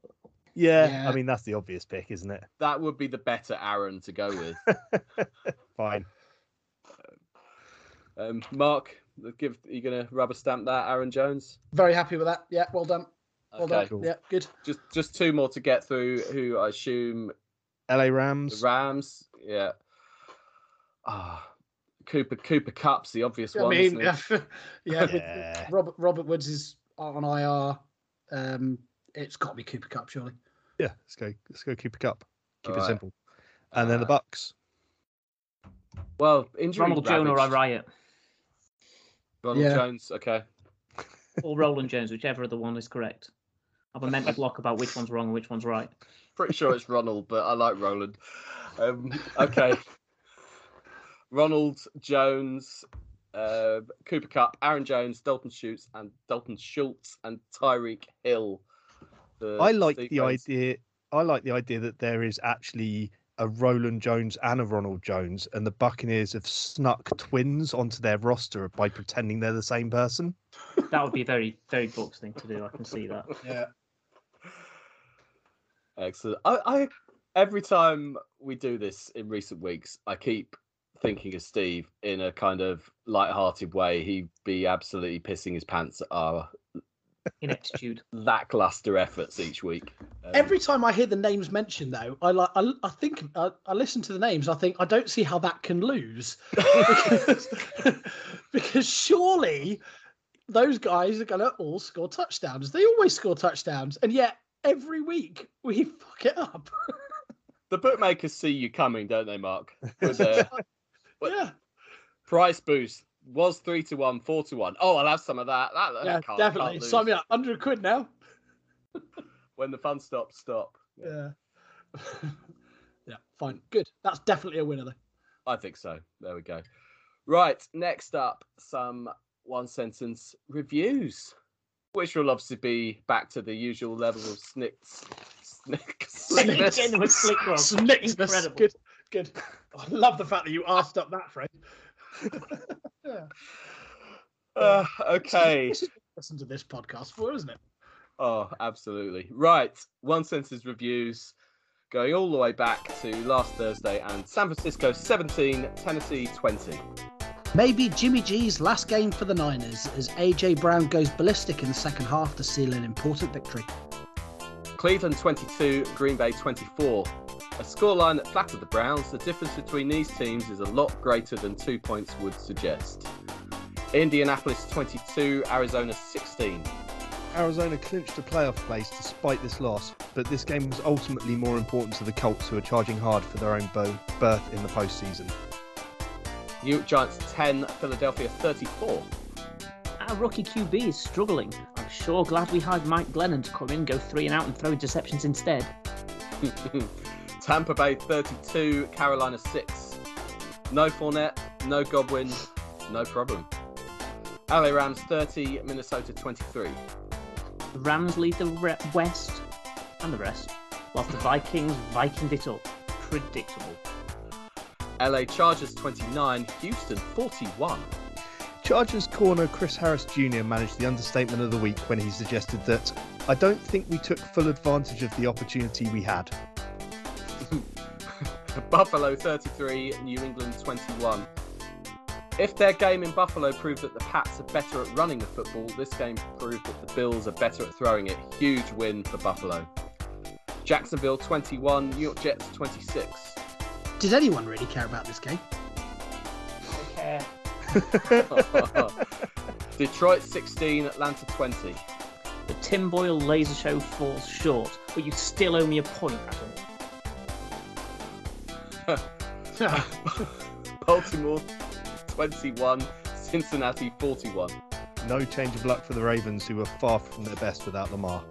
Speaker 1: Yeah,
Speaker 3: Yeah.
Speaker 1: I mean that's the obvious pick, isn't it?
Speaker 2: that would be the better Aaron to go with.
Speaker 1: Fine.
Speaker 2: Um, Mark, give are you gonna rubber stamp that Aaron Jones?
Speaker 3: Very happy with that. Yeah, well done. Well
Speaker 2: Okay,
Speaker 3: done.
Speaker 1: Cool.
Speaker 3: Yeah, good.
Speaker 2: just just two more to get through. Who I assume
Speaker 1: LA
Speaker 2: the
Speaker 1: Rams.
Speaker 2: Rams. Yeah. Ah, Cooper Cooper Kupp's the obvious
Speaker 3: I
Speaker 2: one.
Speaker 3: mean,
Speaker 2: isn't
Speaker 3: yeah,
Speaker 2: it?
Speaker 3: yeah.
Speaker 1: Yeah.
Speaker 3: Robert Robert Woods is on IR. Um, it's got to be Cooper Cup, surely.
Speaker 1: Yeah, let's go. Let's go. Keep it up. Keep it
Speaker 2: Alright.
Speaker 1: simple. And then the
Speaker 2: Uh,
Speaker 1: Bucks.
Speaker 2: Well, injury.
Speaker 4: Ronald Jones or I
Speaker 2: ravaged.
Speaker 4: riot,
Speaker 2: Ronald
Speaker 3: Yeah.
Speaker 2: Jones. Okay.
Speaker 4: or Roland Jones, whichever of the one is correct. I have a mental block about which one's wrong and which one's right.
Speaker 2: Pretty sure it's Ronald, but I like Roland. Um, okay. Ronald Jones, uh, Cooper Kupp, Aaron Jones, Dalton Schultz, and Dalton Schultz and Tyreek Hill. The
Speaker 1: I like the
Speaker 2: Rhodes.
Speaker 1: idea. I like the idea that there is actually a Roland Jones and a Ronald Jones, and the Buccaneers have snuck twins onto their roster by pretending they're the same person.
Speaker 4: That would be a very, very Bucks thing to do. I can see that.
Speaker 3: Yeah.
Speaker 2: Excellent. I, I every time we do this in recent weeks, I keep thinking of Steve in a kind of light-hearted way. He'd be absolutely pissing his pants at our
Speaker 4: Ineptitude.
Speaker 2: lackluster efforts each week. Um,
Speaker 3: Every time I hear the names mentioned, though, I like. I, I think I, I listen to the names. I think I don't see how that can lose, because, because surely those guys are gonna all score touchdowns. They always score touchdowns, and yet every week we fuck it up.
Speaker 2: The bookmakers see you coming, don't they, Mark? With their But-
Speaker 3: yeah,
Speaker 2: price boost was three to one, four to one. Oh, I'll have some of that. That, that
Speaker 3: yeah,
Speaker 2: can't,
Speaker 3: definitely.
Speaker 2: Can't lose.
Speaker 3: Sign me up. Hundred quid now.
Speaker 2: When the fun stops, stop.
Speaker 3: Yeah. yeah, fine. Good. That's definitely a winner, though.
Speaker 2: I think so. There we go. Right, next up, some one sentence reviews, which will obviously be back to the usual level of snicks, snick, slickness.
Speaker 4: Again with slick Rob.
Speaker 3: Snicksness.
Speaker 4: Incredible.
Speaker 3: Good. Good. I love the fact that you asked up that phrase. yeah.
Speaker 2: Uh, okay.
Speaker 3: This is listen to this podcast for, isn't it?
Speaker 2: Oh, absolutely. Right. One Senses reviews going all the way back to last Thursday and San Francisco 17, Tennessee 20.
Speaker 3: Maybe Jimmy G's last game for the Niners as AJ Brown goes ballistic in the second half to seal an important victory.
Speaker 2: Cleveland 22, Green Bay 24. A scoreline that flattered the Browns. The difference between these teams is a lot greater than two points would suggest. Indianapolis 22, Arizona 16.
Speaker 1: Arizona clinched a playoff place despite this loss, but this game was ultimately more important to the Colts, who are charging hard for their own bo- berth in the postseason.
Speaker 2: New York Giants 10, Philadelphia 34.
Speaker 4: Our rookie QB is struggling. I'm sure glad we hired Mike Glennon to come in, go three and out, and throw interceptions instead.
Speaker 2: Tampa Bay 32, Carolina 6. No Fournette, no Godwin, no problem. LA Rams 30, Minnesota 23.
Speaker 4: The Rams lead the re- West and the rest, whilst the Vikings Vikinged it up. Predictable.
Speaker 2: LA Chargers 29, Houston 41.
Speaker 1: Chargers corner Chris Harris Jr. managed the understatement of the week when he suggested that I don't think we took full advantage of the opportunity we had.
Speaker 2: Buffalo 33, New England 21. If their game in Buffalo proved that the Pats are better at running the football, this game proved that the Bills are better at throwing it. Huge win for Buffalo. Jacksonville 21, New York Jets 26.
Speaker 3: Did anyone really care about this game?
Speaker 4: Okay.
Speaker 2: Detroit 16, Atlanta 20.
Speaker 4: The Tim Boyle laser show falls short, but you still owe me a point, Adam.
Speaker 2: Baltimore 21, Cincinnati 41.
Speaker 1: No change of luck for the Ravens, who were far from their best without Lamar.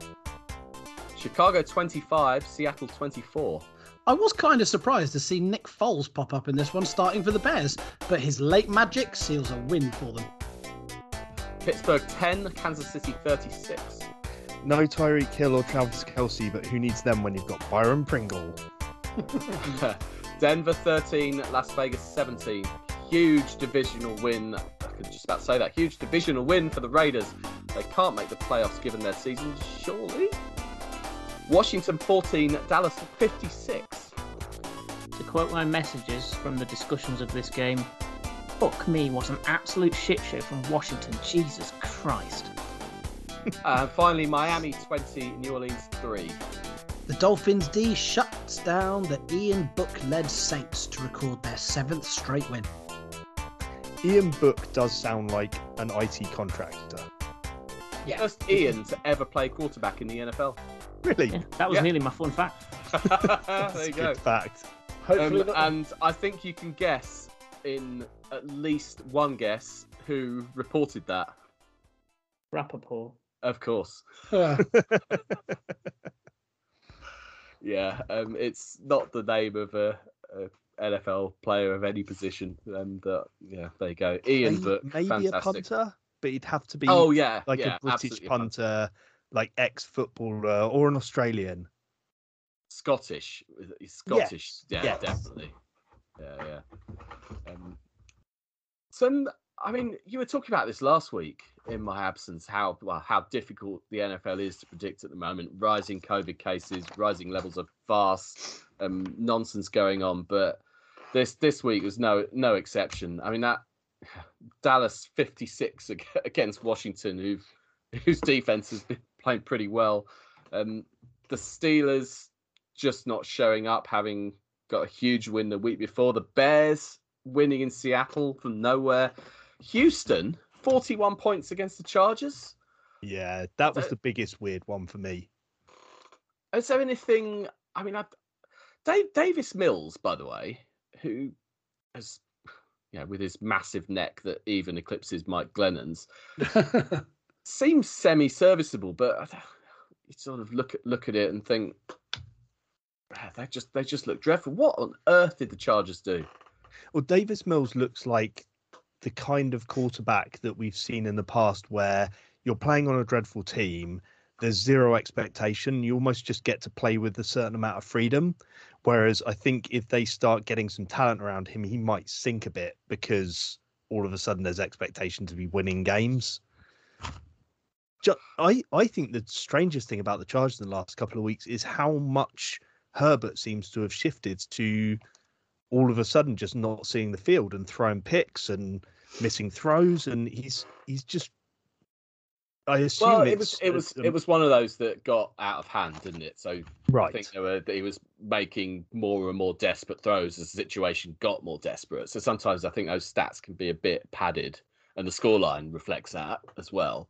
Speaker 2: Chicago 25, Seattle 24.
Speaker 3: I was kind of surprised to see Nick Foles pop up in this one starting for the Bears, but his late magic seals a win for them.
Speaker 2: Pittsburgh 10, Kansas City 36.
Speaker 1: No Tyreek Hill or Travis Kelce, but who needs them when you've got Byron Pringle?
Speaker 2: Denver 13, Las Vegas 17. Huge divisional win. I could just about say that. Huge divisional win for the Raiders. They can't make the playoffs given their season, surely. Washington 14, Dallas 56.
Speaker 4: To quote my messages from the discussions of this game, fuck me was an absolute shit show from Washington. Jesus Christ.
Speaker 2: and uh, finally, Miami 20, New Orleans 3.
Speaker 3: The Dolphins D shuts down the Ian Book led Saints to record their seventh straight win.
Speaker 1: Ian Book does sound like an IT contractor.
Speaker 2: First Ian to ever play quarterback in the NFL.
Speaker 1: Really?
Speaker 4: Yeah, that was
Speaker 2: Yeah.
Speaker 4: nearly my fun fact.
Speaker 2: There
Speaker 1: a
Speaker 2: you go.
Speaker 1: fact.
Speaker 3: Hopefully,
Speaker 2: Um,
Speaker 3: not-
Speaker 2: and I think you can guess in at least one guess who reported that.
Speaker 4: Rapoport.
Speaker 2: Of course. Yeah, um, it's not the name of a, a NFL player of any position. And uh, yeah, there you go. Ian
Speaker 1: May-
Speaker 2: Book,
Speaker 1: maybe
Speaker 2: fantastic.
Speaker 1: a punter, but he'd have to be
Speaker 2: Oh yeah,
Speaker 1: like
Speaker 2: yeah,
Speaker 1: a British
Speaker 2: punter.
Speaker 1: punter, like ex-footballer or an Australian.
Speaker 2: Scottish. Scottish. Yeah,
Speaker 1: yes.
Speaker 2: definitely. Yeah, yeah. Um, some, I mean, you were talking about this last week in my absence. How well, how difficult the NFL is to predict at the moment. Rising COVID cases, rising levels of farce, um, nonsense going on. But this this week was no no exception. I mean that Dallas fifty six against Washington, who whose defense has been playing pretty well. Um, the Steelers just not showing up, having got a huge win the week before. The Bears winning in Seattle from nowhere. Houston 41 points against the Chargers.
Speaker 1: Yeah, that was
Speaker 2: Uh,
Speaker 1: the biggest weird one for me.
Speaker 2: Is there anything? I mean, I, Dave Davis Mills, by the way, who has, you know, with his massive neck that even eclipses Mike Glennon's, seems semi-serviceable, but you sort of look at look at it and think "Ah, they just they just look dreadful. What on earth did the Chargers do?
Speaker 1: Well, Davis Mills looks like the kind of quarterback that we've seen in the past where you're playing on a dreadful team, there's zero expectation, you almost just get to play with a certain amount of freedom. Whereas I think if they start getting some talent around him, he might sink a bit because all of a sudden there's expectation to be winning games. I, I think the strangest thing about the Chargers in the last couple of weeks is how much Herbert seems to have shifted to all of a sudden just not seeing the field and throwing picks and missing throws and he's he's just I assume
Speaker 2: Well,
Speaker 1: it's
Speaker 2: it was it was
Speaker 1: um,
Speaker 2: it was one of those that got out of hand, didn't it? So
Speaker 1: right.
Speaker 2: I think they were, that he was making more and more desperate throws as the situation got more desperate. So sometimes I think those stats can be a bit padded, and the scoreline reflects that as well.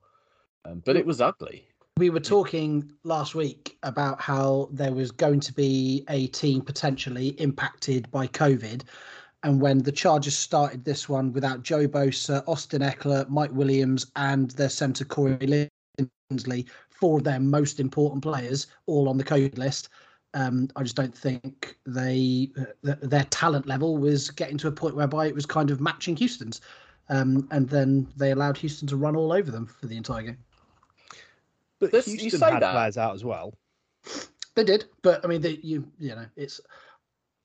Speaker 2: Um, but it was ugly.
Speaker 3: we were talking last week about how there was going to be a team potentially impacted by COVID. And when the Chargers started this one without Joe Bosa, Austin Ekeler, Mike Williams, and their centre Corey Linsley, four of their most important players, all on the COVID list, um, I just don't think they uh, th- their talent level was getting to a point whereby it was kind of matching Houston's. Um, and then they allowed Houston to run all over them for the entire game.
Speaker 1: But
Speaker 2: This- you
Speaker 1: Houston
Speaker 2: say
Speaker 1: had
Speaker 2: that.
Speaker 1: players out as well.
Speaker 3: They did, but I mean, they, you you know, it's.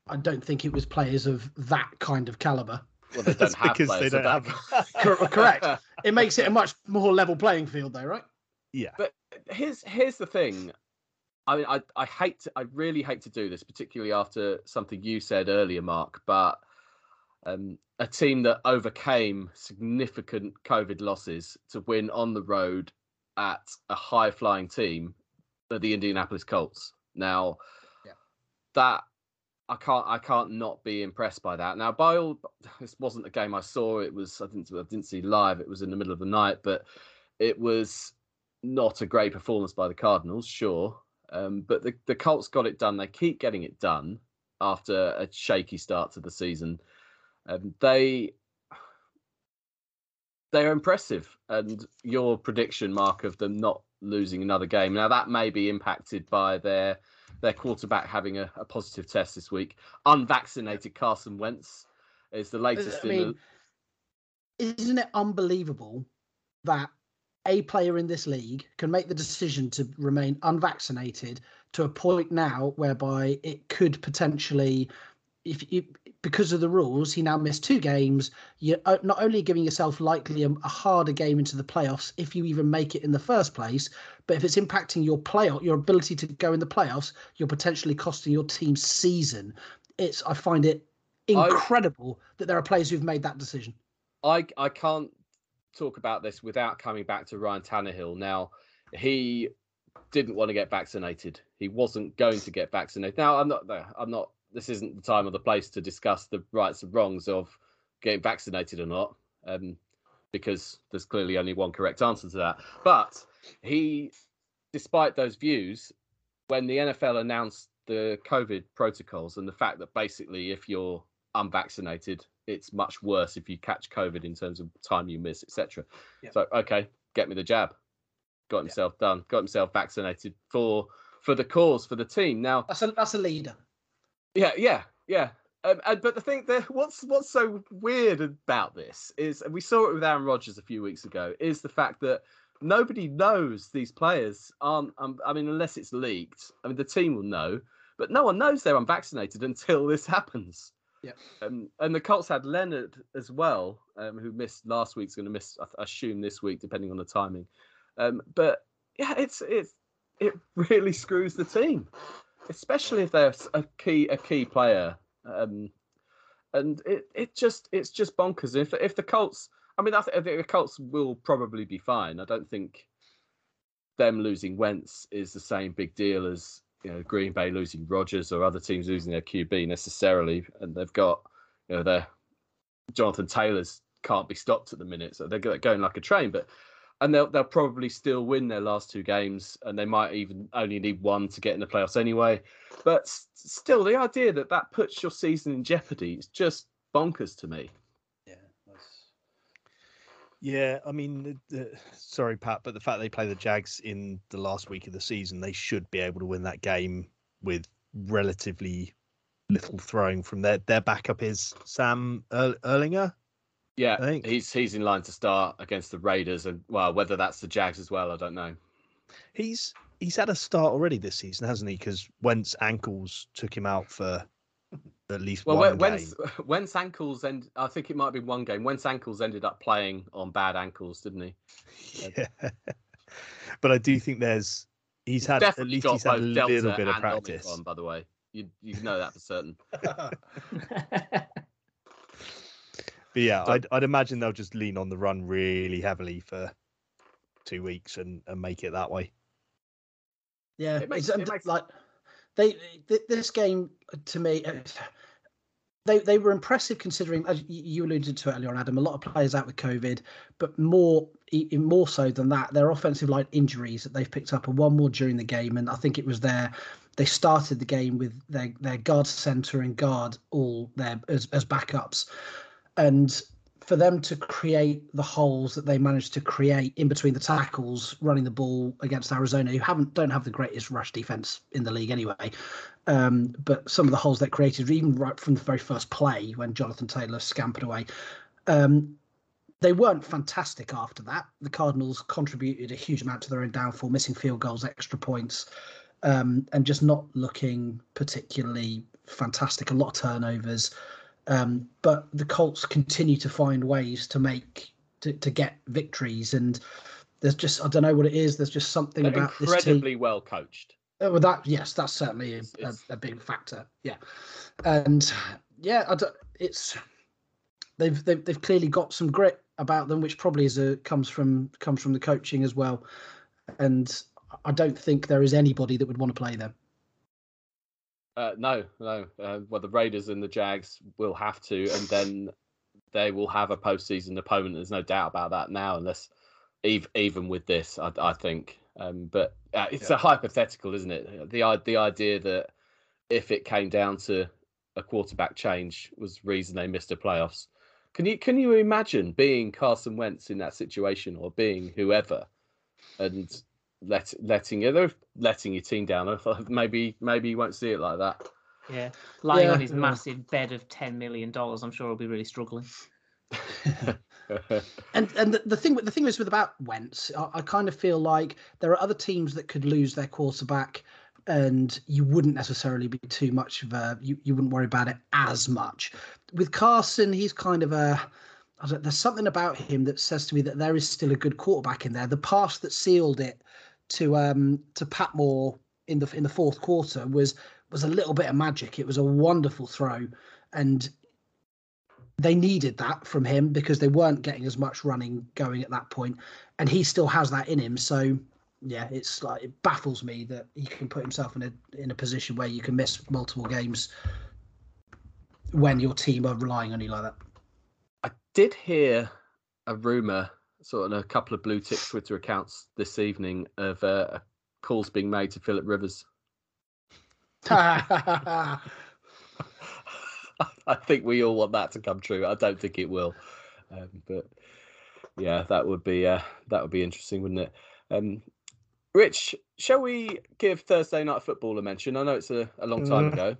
Speaker 3: I don't think it was players of that kind of caliber.
Speaker 2: Well, they don't have
Speaker 1: because they
Speaker 2: players of
Speaker 1: don't
Speaker 2: that.
Speaker 3: Cor- correct. It makes it a much more level playing field, though, right?
Speaker 1: Yeah.
Speaker 2: But here's here's the thing. I mean, I, I hate to, I really hate to do this, particularly after something you said earlier, Mark. But um, a team that overcame significant COVID losses to win on the road at a high flying team, the Indianapolis Colts. Now,
Speaker 3: Yeah.
Speaker 2: that I can't I can't not be impressed by that. Now, by all this wasn't a game I saw. It was I didn't I didn't see live. It was in the middle of the night, but it was not a great performance by the Cardinals, sure. Um, but the, the Colts got it done. They keep getting it done after a shaky start to the season. Um, they they're impressive, and your prediction, Mark, of them not losing another game. Now that may be impacted by their their quarterback having a, a positive test this week. Unvaccinated Carson Wentz is the latest.
Speaker 3: I
Speaker 2: in the,
Speaker 3: isn't it unbelievable that a player in this league can make the decision to remain unvaccinated to a point now whereby it could potentially if you because of the rules he now missed two games you're uh, not only giving yourself likely a, a harder game into the playoffs if you even make it in the first place but if it's impacting your playoff your ability to go in the playoffs you're potentially costing your team's season it's i find it
Speaker 2: I-
Speaker 3: incredible that there are players who've made that decision
Speaker 2: I I can't talk about this without coming back to Ryan Tannehill. Now, he didn't want to get vaccinated. He wasn't going to get vaccinated. Now, I'm not. no, I'm not. This isn't the time or the place to discuss the rights and wrongs of getting vaccinated or not, um, because there's clearly only one correct answer to that. But he, despite those views, when the NFL announced the COVID protocols and the fact that basically if you're unvaccinated, it's much worse if you catch COVID in terms of time you miss, etc. So okay, get me the jab. Got himself done. Got himself vaccinated for for the cause for the team. Now,
Speaker 3: that's a that's a leader
Speaker 2: yeah, yeah, yeah. Um, and, but the thing that what's what's so weird about this is, and we saw it with Aaron Rodgers a few weeks ago, is the fact that nobody knows these players aren't. Um, I mean, unless it's leaked. I mean, the team will know, but no one knows they're unvaccinated until this happens.
Speaker 3: Yeah.
Speaker 2: Um, and the Colts had Leonard as well, um, who missed last week's going to miss, I assume, this week, depending on the timing. Um, but yeah, it's it's it really screws the team, especially if they're a key a key player. Um, and it, it just it's just bonkers. If if the Colts, I mean, I think the Colts will probably be fine. I don't think them losing Wentz is the same big deal as you know Green Bay losing Rodgers or other teams losing their QB necessarily. And they've got you know their Jonathan Taylor's can't be stopped at the minute. So they're going like a train. But and they'll they'll probably still win their last two games, and they might even only need one to get in the playoffs anyway. But still, the idea that that puts your season in jeopardy is just bonkers to me.
Speaker 3: Yeah,
Speaker 1: yeah. I mean, the, the, sorry, Pat, but the fact they play the Jags in the last week of the season, they should be able to win that game with relatively little throwing from their their backup is Sam er- Ehlinger.
Speaker 2: Yeah, he's he's in line to start against the Raiders, and well, whether that's the Jags as well, I don't know.
Speaker 1: He's he's had a start already this season, hasn't he? Because Wentz ankles took him out for at least well, one
Speaker 2: Wentz,
Speaker 1: game.
Speaker 2: Wentz ankles and I think it might be one game. Wentz ankles ended up playing on bad ankles, didn't he?
Speaker 1: Yeah. but I do think there's he's, he's had at least he's had a little bit of practice.
Speaker 2: Omicron, by the way, you you know that for certain.
Speaker 1: But yeah, I'd, I'd imagine they'll just lean on the run really heavily for two weeks and, and make it that way.
Speaker 3: Yeah, it makes, it makes... like they this game to me. Uh, they, they were impressive considering, as you alluded to earlier on, Adam. A lot of players out with COVID, but more more so than that, their offensive line injuries that they've picked up, and one more during the game. And I think it was their they started the game with their their guard center and guard all there as, as backups and for them to create the holes that they managed to create in between the tackles, running the ball against Arizona, who haven't don't have the greatest rush defense in the league anyway. Um, but some of the holes they created, even right from the very first play when Jonathan Taylor scampered away, um, they weren't fantastic after that. The Cardinals contributed a huge amount to their own downfall, missing field goals, extra points, um, and just not looking particularly fantastic. A lot of turnovers. Um, but the Colts continue to find ways to make to, to get victories, and there's just I don't know what it is. There's just something
Speaker 2: They're
Speaker 3: about
Speaker 2: incredibly well coached.
Speaker 3: Uh, well, that yes, that's certainly a, a, a, big factor. Yeah, and yeah, I don't, it's they've, they've they've clearly got some grit about them, which probably is a comes from comes from the coaching as well. And I don't think there is anybody that would want to play them.
Speaker 2: Uh, no, no. Uh, well, the Raiders and the Jags will have to, and then they will have a postseason opponent. There's no doubt about that now, unless even with this, I, I think. Um, but uh, it's yeah. a hypothetical, isn't it? The the idea that if it came down to a quarterback change was reason they missed the playoffs. Can you can you imagine being Carson Wentz in that situation, or being whoever, and let letting you letting your team down. I thought maybe maybe you won't see it like that.
Speaker 4: Yeah, lying yeah, on his massive bed of ten million dollars, I'm sure he'll be really struggling.
Speaker 3: and and the, the, thing the thing is with about Wentz, I, I, kind of feel like there are other teams that could lose their quarterback, and you wouldn't necessarily be too much of a you, you wouldn't worry about it as much. With Carson, he's kind of a there's something about him that says to me that there is still a good quarterback in there. The pass that sealed it to um to Patmore in the in the fourth quarter was was a little bit of magic. It was a wonderful throw, and they needed that from him because they weren't getting as much running going at that point, and he still has that in him. So yeah, it's like it baffles me that he can put himself in a in a position where you can miss multiple games when your team are relying on you like that.
Speaker 2: I did hear a rumor sort of a couple of blue tick Twitter accounts this evening of uh, calls being made to Philip Rivers. I think we all want that to come true. I don't think it will, um, but yeah, that would be uh, that would be interesting, wouldn't it? Um, Rich, shall we give Thursday night football a mention? I know it's a, a long time mm.
Speaker 1: ago.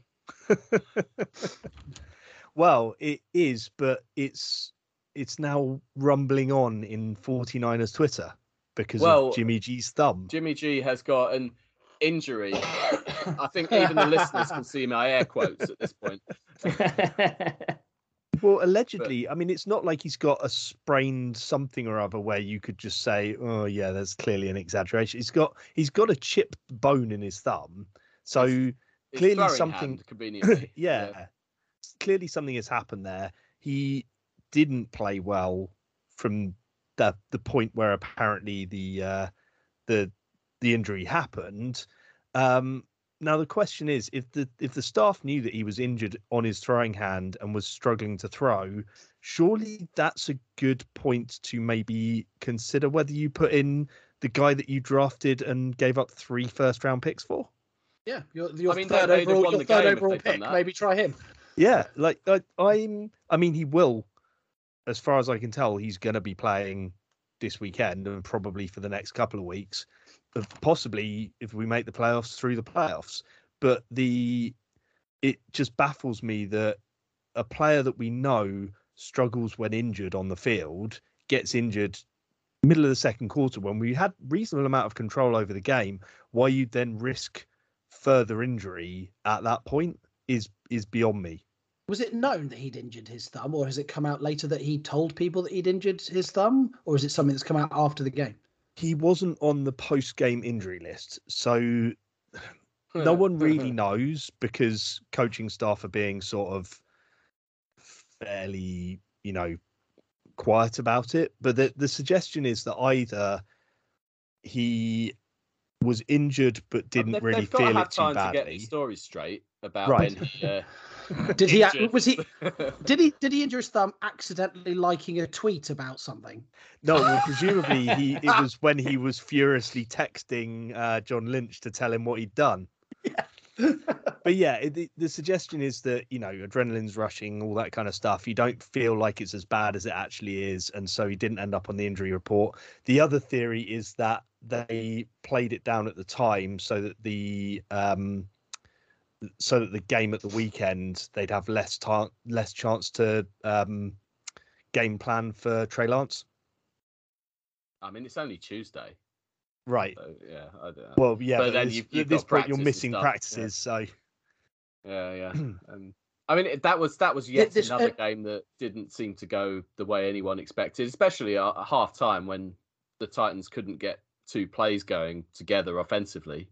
Speaker 1: well, it is, but it's it's now rumbling on in 49ers Twitter because well, of Jimmy G's thumb.
Speaker 2: Jimmy G has got an injury. I think even the listeners can see my air quotes at this point.
Speaker 1: well, allegedly, but, I mean, it's not like he's got a sprained something or other where you could just say, "Oh, yeah, that's clearly an exaggeration." He's got he's got a chipped bone in his thumb, so
Speaker 2: his,
Speaker 1: clearly
Speaker 2: his
Speaker 1: something.
Speaker 2: Conveniently,
Speaker 1: yeah, yeah, clearly something has happened there. He didn't play well from the the point where apparently the uh, the the injury happened. Um, now the question is, if the if the staff knew that he was injured on his throwing hand and was struggling to throw, surely that's a good point to maybe consider whether you put in the guy that you drafted and gave up three first round picks for.
Speaker 3: Yeah, your, your
Speaker 2: I mean,
Speaker 3: third overall, your third overall pick. Maybe try him.
Speaker 1: Yeah, like I, I'm. I mean, he will. As far as I can tell, he's going to be playing this weekend and probably for the next couple of weeks, possibly if we make the playoffs through the playoffs. But the it just baffles me that a player that we know struggles when injured on the field gets injured middle of the second quarter when we had reasonable amount of control over the game. Why you'd then risk further injury at that point is is beyond me.
Speaker 3: Was it known that he'd injured his thumb, or has it come out later that he told people that he'd injured his thumb, or is it something that's come out after the game?
Speaker 1: he wasn't on the post game injury list. So no one really knows because coaching staff are being sort of fairly, you know, quiet about it. But the, the suggestion is that either he was injured but didn't
Speaker 2: they've,
Speaker 1: really
Speaker 2: they've got to
Speaker 1: feel
Speaker 2: have
Speaker 1: it too
Speaker 2: time to get
Speaker 1: badly.
Speaker 2: the story straight about
Speaker 1: Right.
Speaker 2: when he, uh,
Speaker 3: Did he?
Speaker 2: injured.
Speaker 3: Was he? Did he? Did he injure his thumb accidentally liking a tweet about something?
Speaker 1: No, well, presumably he it was when he was furiously texting uh, John Lynch to tell him what he'd done. Yeah. but yeah, it, the, the suggestion is that you know adrenaline's rushing, all that kind of stuff. You don't feel like it's as bad as it actually is, and so he didn't end up on the injury report. The other theory is that they played it down at the time so that the um, so that the game at the weekend they'd have less time, less chance to um, game plan for Trey Lance.
Speaker 2: I mean, it's only Tuesday.
Speaker 1: Right.
Speaker 2: So, yeah, I don't know.
Speaker 1: Well, yeah,
Speaker 2: But
Speaker 1: but,
Speaker 2: then
Speaker 1: this-
Speaker 2: you've-
Speaker 1: at
Speaker 2: you've
Speaker 1: this
Speaker 2: got
Speaker 1: point you're missing
Speaker 2: stuff, yeah.
Speaker 1: practices, so
Speaker 2: Yeah, yeah. Um, I mean, that was that was yet
Speaker 3: this-
Speaker 2: another
Speaker 3: uh,
Speaker 2: game that didn't seem to go the way anyone expected, especially at at half time when the Titans couldn't get two plays going together offensively.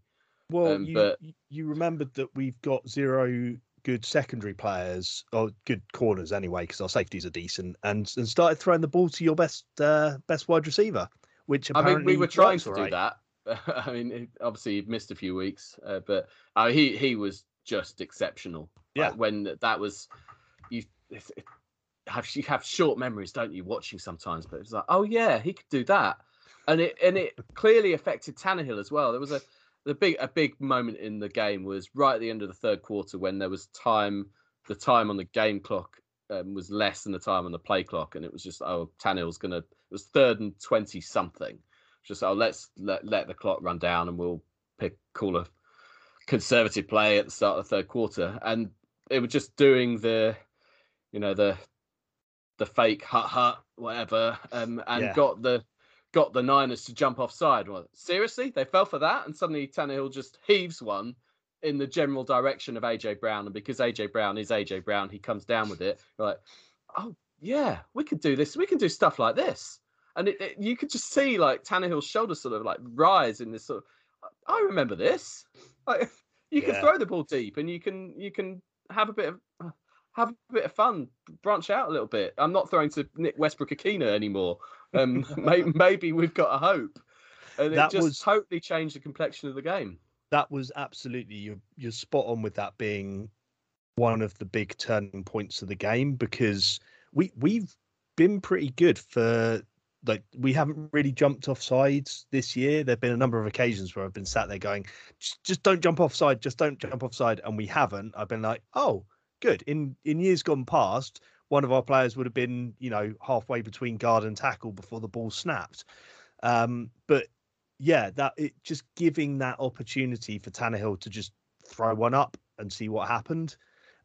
Speaker 1: Well,
Speaker 2: Um,
Speaker 1: you
Speaker 2: but-
Speaker 1: you- remembered that we've got zero good secondary players or good corners anyway because our safeties are decent, and and started throwing the ball to your best uh, best wide receiver, which
Speaker 2: I mean, we were trying to
Speaker 1: all
Speaker 2: do that. I mean, it- obviously he missed a few weeks, uh, but uh, he he was just exceptional. Like,
Speaker 1: Yeah.
Speaker 2: when that was you have you have short memories, don't you? Watching sometimes, but it's like, oh yeah, he could do that, and it and it clearly affected Tannehill as well. There was a the big a big moment in the game was right at the end of the third quarter when there was time the time on the game clock um, was less than the time on the play clock, and it was just oh Tannehill's gonna it was third and twenty something. Just oh let's let let the clock run down and we'll pick call a conservative play at the start of the third quarter, and they were just doing the you know the the fake hut hut whatever, um, and
Speaker 1: Yeah.
Speaker 2: got the got the Niners to jump offside. Well, seriously, they fell for that, and suddenly Tannehill just heaves one in the general direction of AJ Brown, and because AJ Brown is AJ Brown, he comes down with it. You're like, oh yeah, we could do this. We can do stuff like this, and it, it- you could just see like Tannehill's shoulders sort of like rise in this sort of. I remember this. Like you can throw the ball deep, and you can you can have a bit of have a bit of fun, branch out a little bit. I'm not throwing to Nick Westbrook-Ikhine anymore. Um, may, maybe we've got a hope, and it just
Speaker 1: was-
Speaker 2: totally changed the complexion of the game.
Speaker 1: that was absolutely you're you're spot on with that being one of the big turning points of the game because we we've been pretty good for like we haven't really jumped off sides this year. There've been a number of occasions where I've been sat there going, just, just don't jump offside, just don't jump offside, and we haven't. I've been like, oh, good. In in years gone past, one of our players would have been, you know, halfway between guard and tackle before the ball snapped. Um, but yeah, that it just giving that opportunity for Tannehill to just throw one up and see what happened.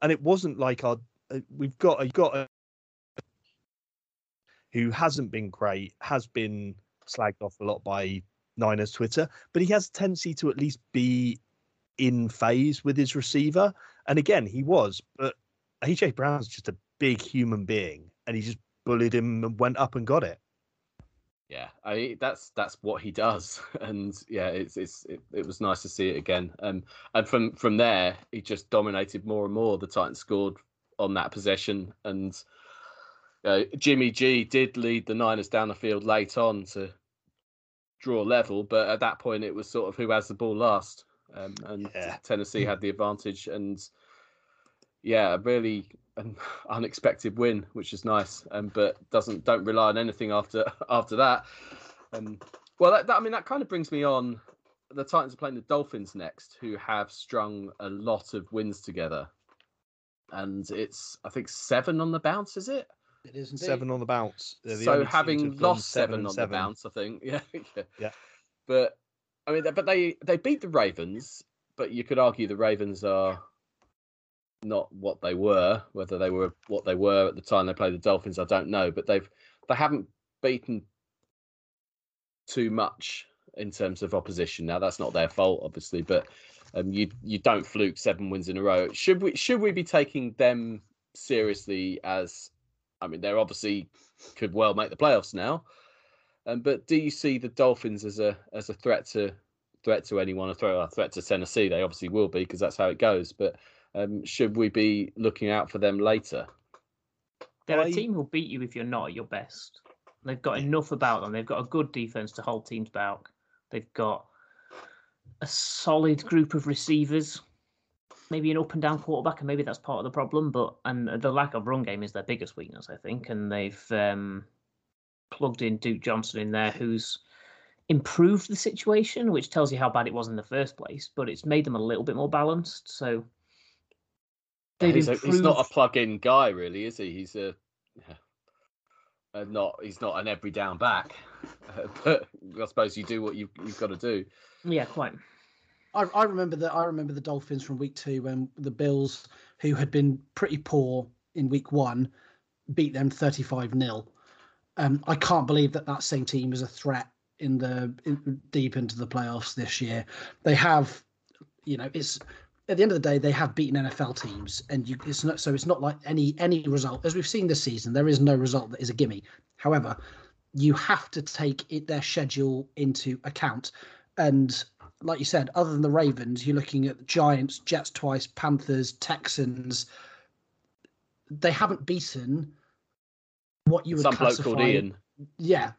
Speaker 1: And it wasn't like our uh, we've got a got a who hasn't been great, has been slagged off a lot by Niners Twitter, but he has a tendency to at least be in phase with his receiver. And again, he was, but AJ Brown's just a big human being, and he just bullied him and went up and got it.
Speaker 2: Yeah, I that's that's what he does, and yeah, it's it's it, it was nice to see it again. Um, and from from there, he just dominated more and more. The Titans scored on that possession, and uh, Jimmy G did lead the Niners down the field late on to draw level, but at that point, it was sort of who has the ball last. um, and
Speaker 1: Yeah.
Speaker 2: Tennessee had the advantage. And yeah, a really an unexpected win, which is nice. Um, but doesn't don't rely on anything after after that. Um, well, that, that I mean that kind of brings me on. The Titans are playing the Dolphins next, who have strung a lot of wins together, and it's I think seven on the bounce. Is it?
Speaker 3: It is indeed.
Speaker 1: Seven on the bounce. The
Speaker 2: so
Speaker 1: only team to
Speaker 2: having lost seven,
Speaker 1: and
Speaker 2: on
Speaker 1: seven.
Speaker 2: the bounce, I think, yeah, yeah,
Speaker 1: Yeah.
Speaker 2: But I mean, but they they beat the Ravens, but you could argue the Ravens are not what they were. Whether they were what they were at the time they played the Dolphins, I don't know. But they've they haven't beaten too much in terms of opposition. Now that's not their fault, obviously, but um, you you don't fluke seven wins in a row. Should we should we be taking them seriously as I mean, they're obviously could well make the playoffs now. Um, but do you see the Dolphins as a as a threat to threat to anyone, a threat, a threat to Tennessee? They obviously will be because that's how it goes. But um, should we be looking out for them later?
Speaker 4: They're
Speaker 1: I-
Speaker 4: a team who'll beat you if you're not at your best. They've got enough about them. They've got a good defense to hold teams back. They've got a solid group of receivers, maybe an up and down quarterback, and maybe that's part of the problem. But and the lack of run game is their biggest weakness, I think. And they've um, plugged in Duke Johnson in there, who's improved the situation, which tells you how bad it was in the first place. But it's made them a little bit more balanced. So they've
Speaker 2: He's, a, he's not a plug-in guy, really, is he? He's a, uh, not he's not an every down back. Uh, but I suppose you do what you've you've got to do.
Speaker 4: yeah, quite.
Speaker 3: I, I remember that. I remember the Dolphins from week two when the Bills, who had been pretty poor in week one, beat them thirty-five 0 Um, I can't believe that that same team is a threat in the in, deep into the playoffs this year. They have, you know, it's at the end of the day they have beaten NFL teams, and you it's not so it's not like any any result as we've seen this season. There is no result that is a gimme. However, you have to take it, their schedule into account, and like you said, other than the Ravens, you're looking at the Giants, Jets twice, Panthers, Texans. They haven't beaten what you would
Speaker 2: Some
Speaker 3: classify.
Speaker 2: called Ian.
Speaker 3: Yeah,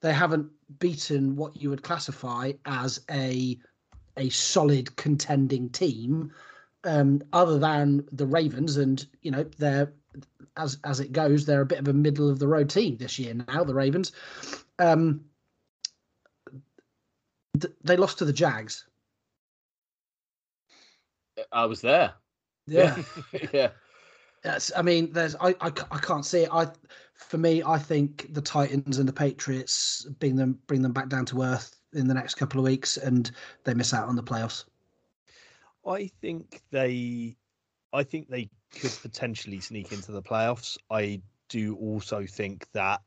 Speaker 3: they haven't beaten what you would classify as a a solid contending team, um, other than the Ravens, and you know they're as as it goes, they're a bit of a middle of the road team this year now. The Ravens, um, th- they lost to the Jags.
Speaker 2: I was there.
Speaker 3: Yeah.
Speaker 2: yeah.
Speaker 3: Yes, I mean, there's I, I I can't see it. I for me, I think the Titans and the Patriots bring them bring them back down to earth in the next couple of weeks, and they miss out on the playoffs.
Speaker 1: I think they, I think they could potentially sneak into the playoffs. I do also think that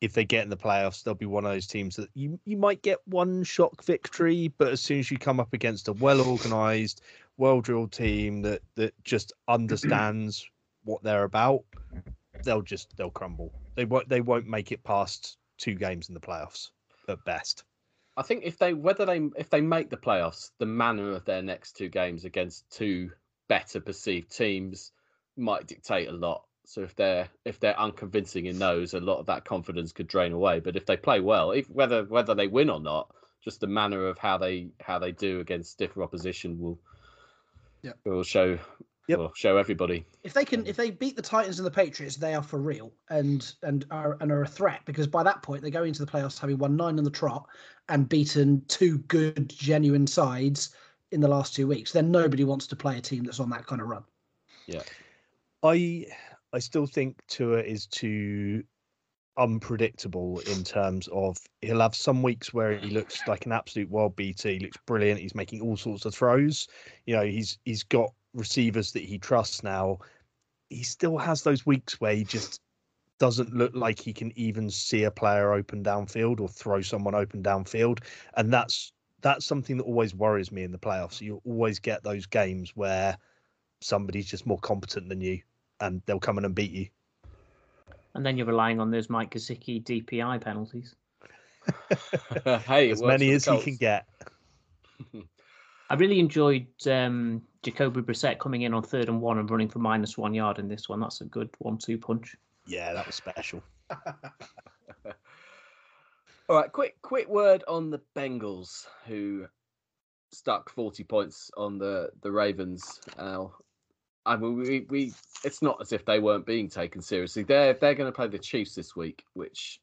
Speaker 1: if they get in the playoffs, they'll be one of those teams that you you might get one shock victory, but as soon as you come up against a well organized, well drilled team that that just understands what they're about, they'll just they'll crumble. They won't they won't make it past two games in the playoffs at best.
Speaker 2: I think if they whether they if they make the playoffs, the manner of their next two games against two better perceived teams might dictate a lot. So if they're if they're unconvincing in those, a lot of that confidence could drain away. But if they play well, if whether whether they win or not, just the manner of how they how they do against stiffer opposition will
Speaker 3: Yep.
Speaker 2: will show
Speaker 1: Yep.
Speaker 2: will show everybody.
Speaker 3: If they can, um, if they beat the Titans and the Patriots, they are for real and and are and are a threat because by that point they go into the playoffs having won nine on the trot and beaten two good genuine sides in the last two weeks. Then nobody wants to play a team that's on that kind of run.
Speaker 1: Yeah, I I still think Tua is too unpredictable in terms of he'll have some weeks where he looks like an absolute world beater. He looks brilliant. He's making all sorts of throws. You know, he's he's got receivers that he trusts now. He still has those weeks where he just doesn't look like he can even see a player open downfield or throw someone open downfield. And that's that's something that always worries me in the playoffs. You always get those games where somebody's just more competent than you and they'll come in and beat you.
Speaker 4: And then you're relying on those Mike Gesicki DPI penalties.
Speaker 2: hey,
Speaker 1: as many
Speaker 2: for the
Speaker 1: as he can get.
Speaker 4: I really enjoyed um, Jacoby Brissett coming in on third and one and running for minus one yard in this one. That's a good one-two punch.
Speaker 1: Yeah, that was special.
Speaker 2: All right, quick quick word on the Bengals, who stuck 40 points on the the Ravens. Uh, I mean, we, we it's not as if they weren't being taken seriously. They're they're going to play the Chiefs this week, which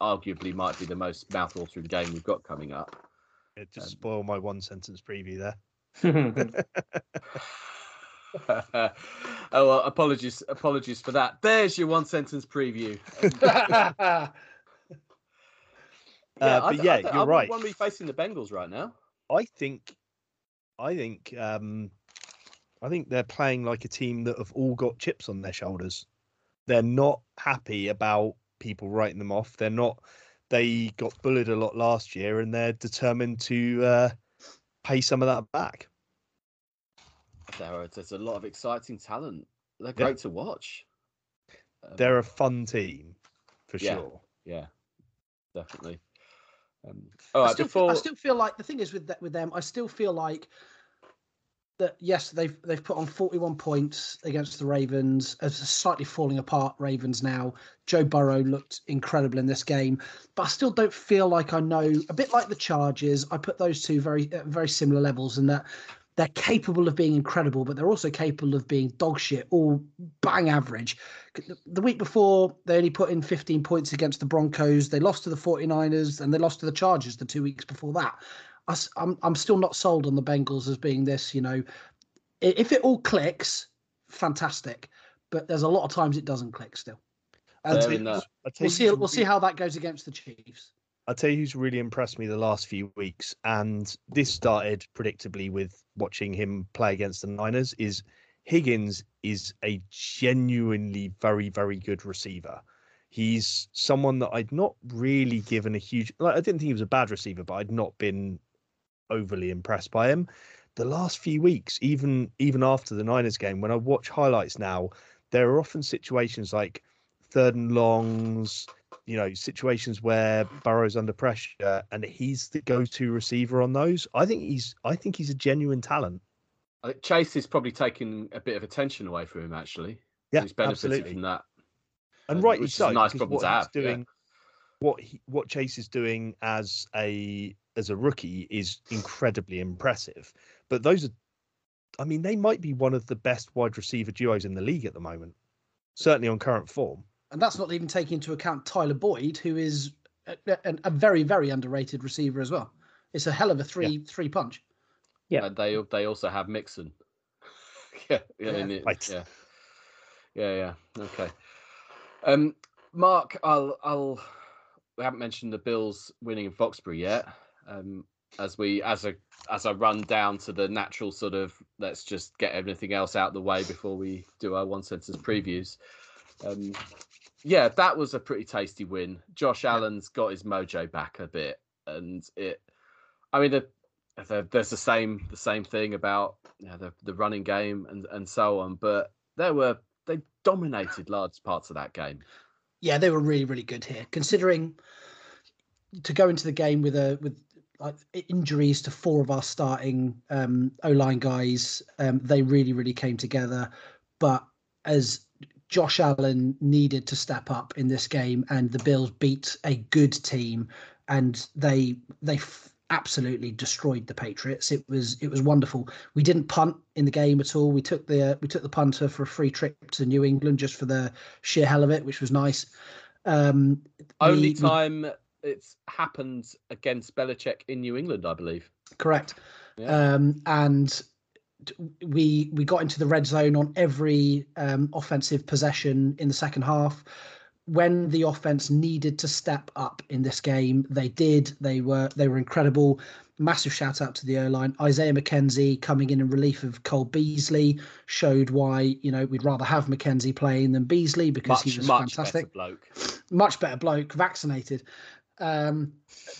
Speaker 2: arguably might be the most mouthwatering game we've got coming up.
Speaker 1: Yeah, just spoil my one sentence preview there.
Speaker 2: oh well, apologies, apologies for that. There's your one sentence preview.
Speaker 3: Uh,
Speaker 1: Uh, but yeah,
Speaker 2: I,
Speaker 1: you're
Speaker 2: I
Speaker 1: right.
Speaker 2: Want to be facing the Bengals right now?
Speaker 1: I think, I think, um, I think they're playing like a team that have all got chips on their shoulders. They're not happy about people writing them off. They're not. They got bullied a lot last year, and they're determined to uh, pay some of that back.
Speaker 2: There are, there's a lot of exciting talent. They're
Speaker 1: Yeah.
Speaker 2: great to watch. Um,
Speaker 1: They're a fun team, for
Speaker 2: Yeah.
Speaker 1: sure.
Speaker 2: yeah, definitely. Um, all
Speaker 3: I
Speaker 2: right,
Speaker 3: still,
Speaker 2: before
Speaker 3: feel, I still feel like the thing is with that with them, I still feel like that. Yes, they've they've put on forty one points against the Ravens, as slightly falling apart Ravens now. Joe Burrow looked incredible in this game, but I still don't feel like I know. A bit like the Chargers, I put those two very at very similar levels, and that they're capable of being incredible, but they're also capable of being dog shit or bang average. The week before, they only put in 15 points against the Broncos. They lost to the 49ers and they lost to the Chargers the two weeks before that. I, am I'm still not sold on the Bengals as being this, you know, if it all clicks, fantastic. But there's a lot of times it doesn't click still. And
Speaker 2: They're in that-
Speaker 1: I'll tell
Speaker 3: we'll
Speaker 1: you
Speaker 3: see. We'll see how that goes against the Chiefs.
Speaker 1: I'll tell you who's really impressed me the last few weeks, and this started predictably with watching him play against the Niners. Is Higgins is a genuinely very, very good receiver. He's someone that I'd not really given a huge. Like, I didn't think he was a bad receiver, but I'd not been overly impressed by him. The last few weeks, even even after the Niners game, when I watch highlights now, there are often situations like third and longs, you know, situations where Burrow's under pressure and he's the go-to receiver on those. I think he's I think he's a genuine talent.
Speaker 2: Chase is probably taking a bit of attention away from him. Actually,
Speaker 1: Yeah,
Speaker 2: he's benefited
Speaker 1: absolutely.
Speaker 2: from that.
Speaker 1: And
Speaker 2: uh,
Speaker 1: rightly so.
Speaker 2: nice problem
Speaker 1: what
Speaker 2: to have, yeah.
Speaker 1: Doing, What he, what Chase is doing as a as a rookie is incredibly impressive. But those are, I mean, they might be one of the best wide receiver duos in the league at the moment. Certainly on current form.
Speaker 3: And that's not even taking into account Tyler Boyd, who is a, a, a very, very underrated receiver as well. It's a hell of a three three punch.
Speaker 4: Yeah.
Speaker 2: And they they also have Mixon. yeah, yeah,
Speaker 3: Yeah.
Speaker 2: it-
Speaker 1: Right.
Speaker 2: yeah, yeah, yeah. Okay. Um, Mark, I'll I'll. We haven't mentioned the Bills winning in Foxborough yet. Um, as we as a as I run down to the natural sort of let's just get everything else out of the way before we do our one sentence previews. Um, yeah, that was a pretty tasty win. Josh Allen's got his mojo back a bit, and it. I mean, the, the, there's the same the same thing about you know, the the running game and and so on, but there were they dominated large parts of that game.
Speaker 3: Yeah, they were really, really good here, considering to go into the game with a with like injuries to four of our starting um, O line guys. Um, they really, really came together. But as Josh Allen needed to step up in this game, and the Bills beat a good team, and they they f- absolutely destroyed the Patriots. It was it was wonderful. We didn't punt in the game at all. We took the we took the punter for a free trip to New England just for the sheer hell of it, which was nice. Um,
Speaker 2: Only
Speaker 3: we- we-
Speaker 2: time it's happened against Belichick in New England, I believe.
Speaker 3: correct.
Speaker 2: Yeah.
Speaker 3: Um, and we we got into the red zone on every um, offensive possession in the second half. When the offense needed to step up in this game, they did. They were they were incredible. Massive shout out to the O line. Isaiah McKenzie coming in in relief of Cole Beasley showed why you know we'd rather have McKenzie playing than Beasley because
Speaker 2: Much
Speaker 3: he was
Speaker 2: much
Speaker 3: fantastic
Speaker 2: better bloke.
Speaker 3: much better bloke, vaccinated. Um,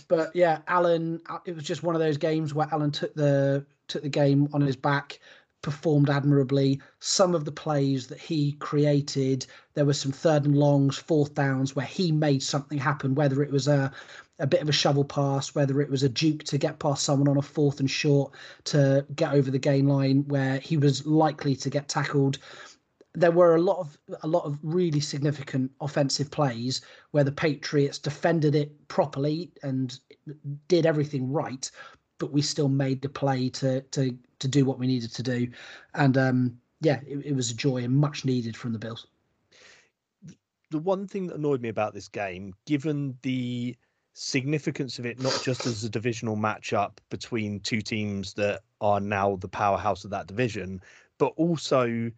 Speaker 3: but yeah, Allen, uh, it was just one of those games where Allen took the took the game on his back, performed admirably. Some of the plays that he created, there were some third and longs, fourth downs where he made something happen. Whether it was a a bit of a shovel pass, whether it was a duke to get past someone on a fourth and short to get over the gain line where he was likely to get tackled there were a lot of a lot of really significant offensive plays where the Patriots defended it properly and did everything right, but we still made the play to to to do what we needed to do, and um, yeah, it, it was a joy and much needed from the Bills.
Speaker 1: The one thing that annoyed me about this game, given the significance of it not just as a divisional matchup between two teams that are now the powerhouse of that division, but also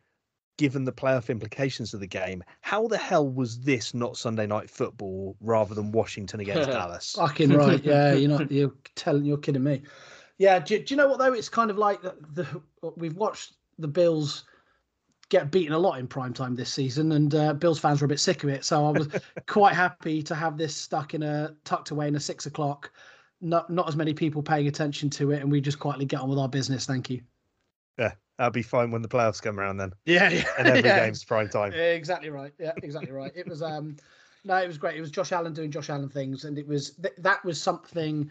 Speaker 1: given the playoff implications of the game, how the hell was this not Sunday night football rather than Washington against Dallas?
Speaker 3: Fucking right, yeah. You're not. You're telling. You're kidding me. Yeah. Do, do you know what though? It's kind of like the, the we've watched the Bills get beaten a lot in prime time this season, and uh, Bills fans were a bit sick of it. So I was quite happy to have this stuck in a tucked away in a six o'clock. Not not as many people paying attention to it, and we just quietly get on with our business. Thank you.
Speaker 1: Yeah, that'll be fine when the playoffs come around then.
Speaker 3: Yeah, yeah.
Speaker 1: And every
Speaker 3: yeah.
Speaker 1: game's prime time.
Speaker 3: Exactly right. Yeah, exactly right. It was um no, it was great. It was Josh Allen doing Josh Allen things, and it was th- that was something.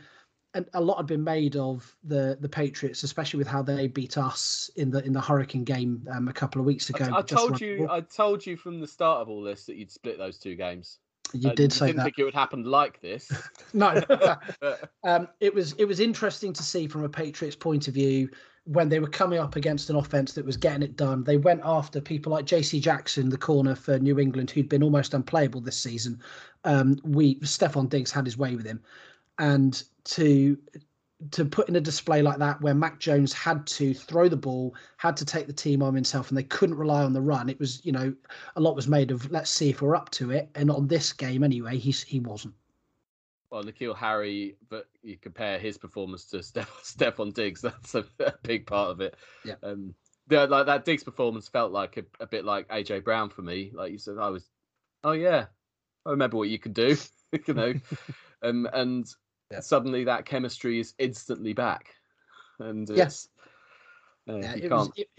Speaker 3: And a lot had been made of the the Patriots, especially with how they beat us in the in the Hurricane game um, a couple of weeks ago.
Speaker 2: I, I told
Speaker 3: run-
Speaker 2: you, I told you from the start of all this that you'd split those two games.
Speaker 3: you
Speaker 2: Uh,
Speaker 3: did say
Speaker 2: didn't
Speaker 3: that.
Speaker 2: think it would happen like this.
Speaker 3: No,
Speaker 2: but
Speaker 3: um, it was it was interesting to see from a Patriots point of view when they were coming up against an offense that was getting it done. They went after people like J.C. Jackson, the corner for New England, who'd been almost unplayable this season. Um, we Stefon Diggs had his way with him, and to to put in a display like that where Mac Jones had to throw the ball, had to take the team on himself, and they couldn't rely on the run. It was, you know, a lot was made of let's see if we're up to it. And on this game anyway, he's he wasn't.
Speaker 2: Well, N'Keal Harry, but you compare his performance to Steph, Stefon Diggs. That's a, a big part of it.
Speaker 3: Yeah.
Speaker 2: Um, the, like that Diggs performance felt like a, a bit like AJ Brown for me. Like you said, I was, oh yeah, I remember what you could do. you know, um, and
Speaker 3: Yeah.
Speaker 2: suddenly that chemistry is instantly back, and
Speaker 3: Yes.
Speaker 2: uh,
Speaker 3: Yeah, it was it-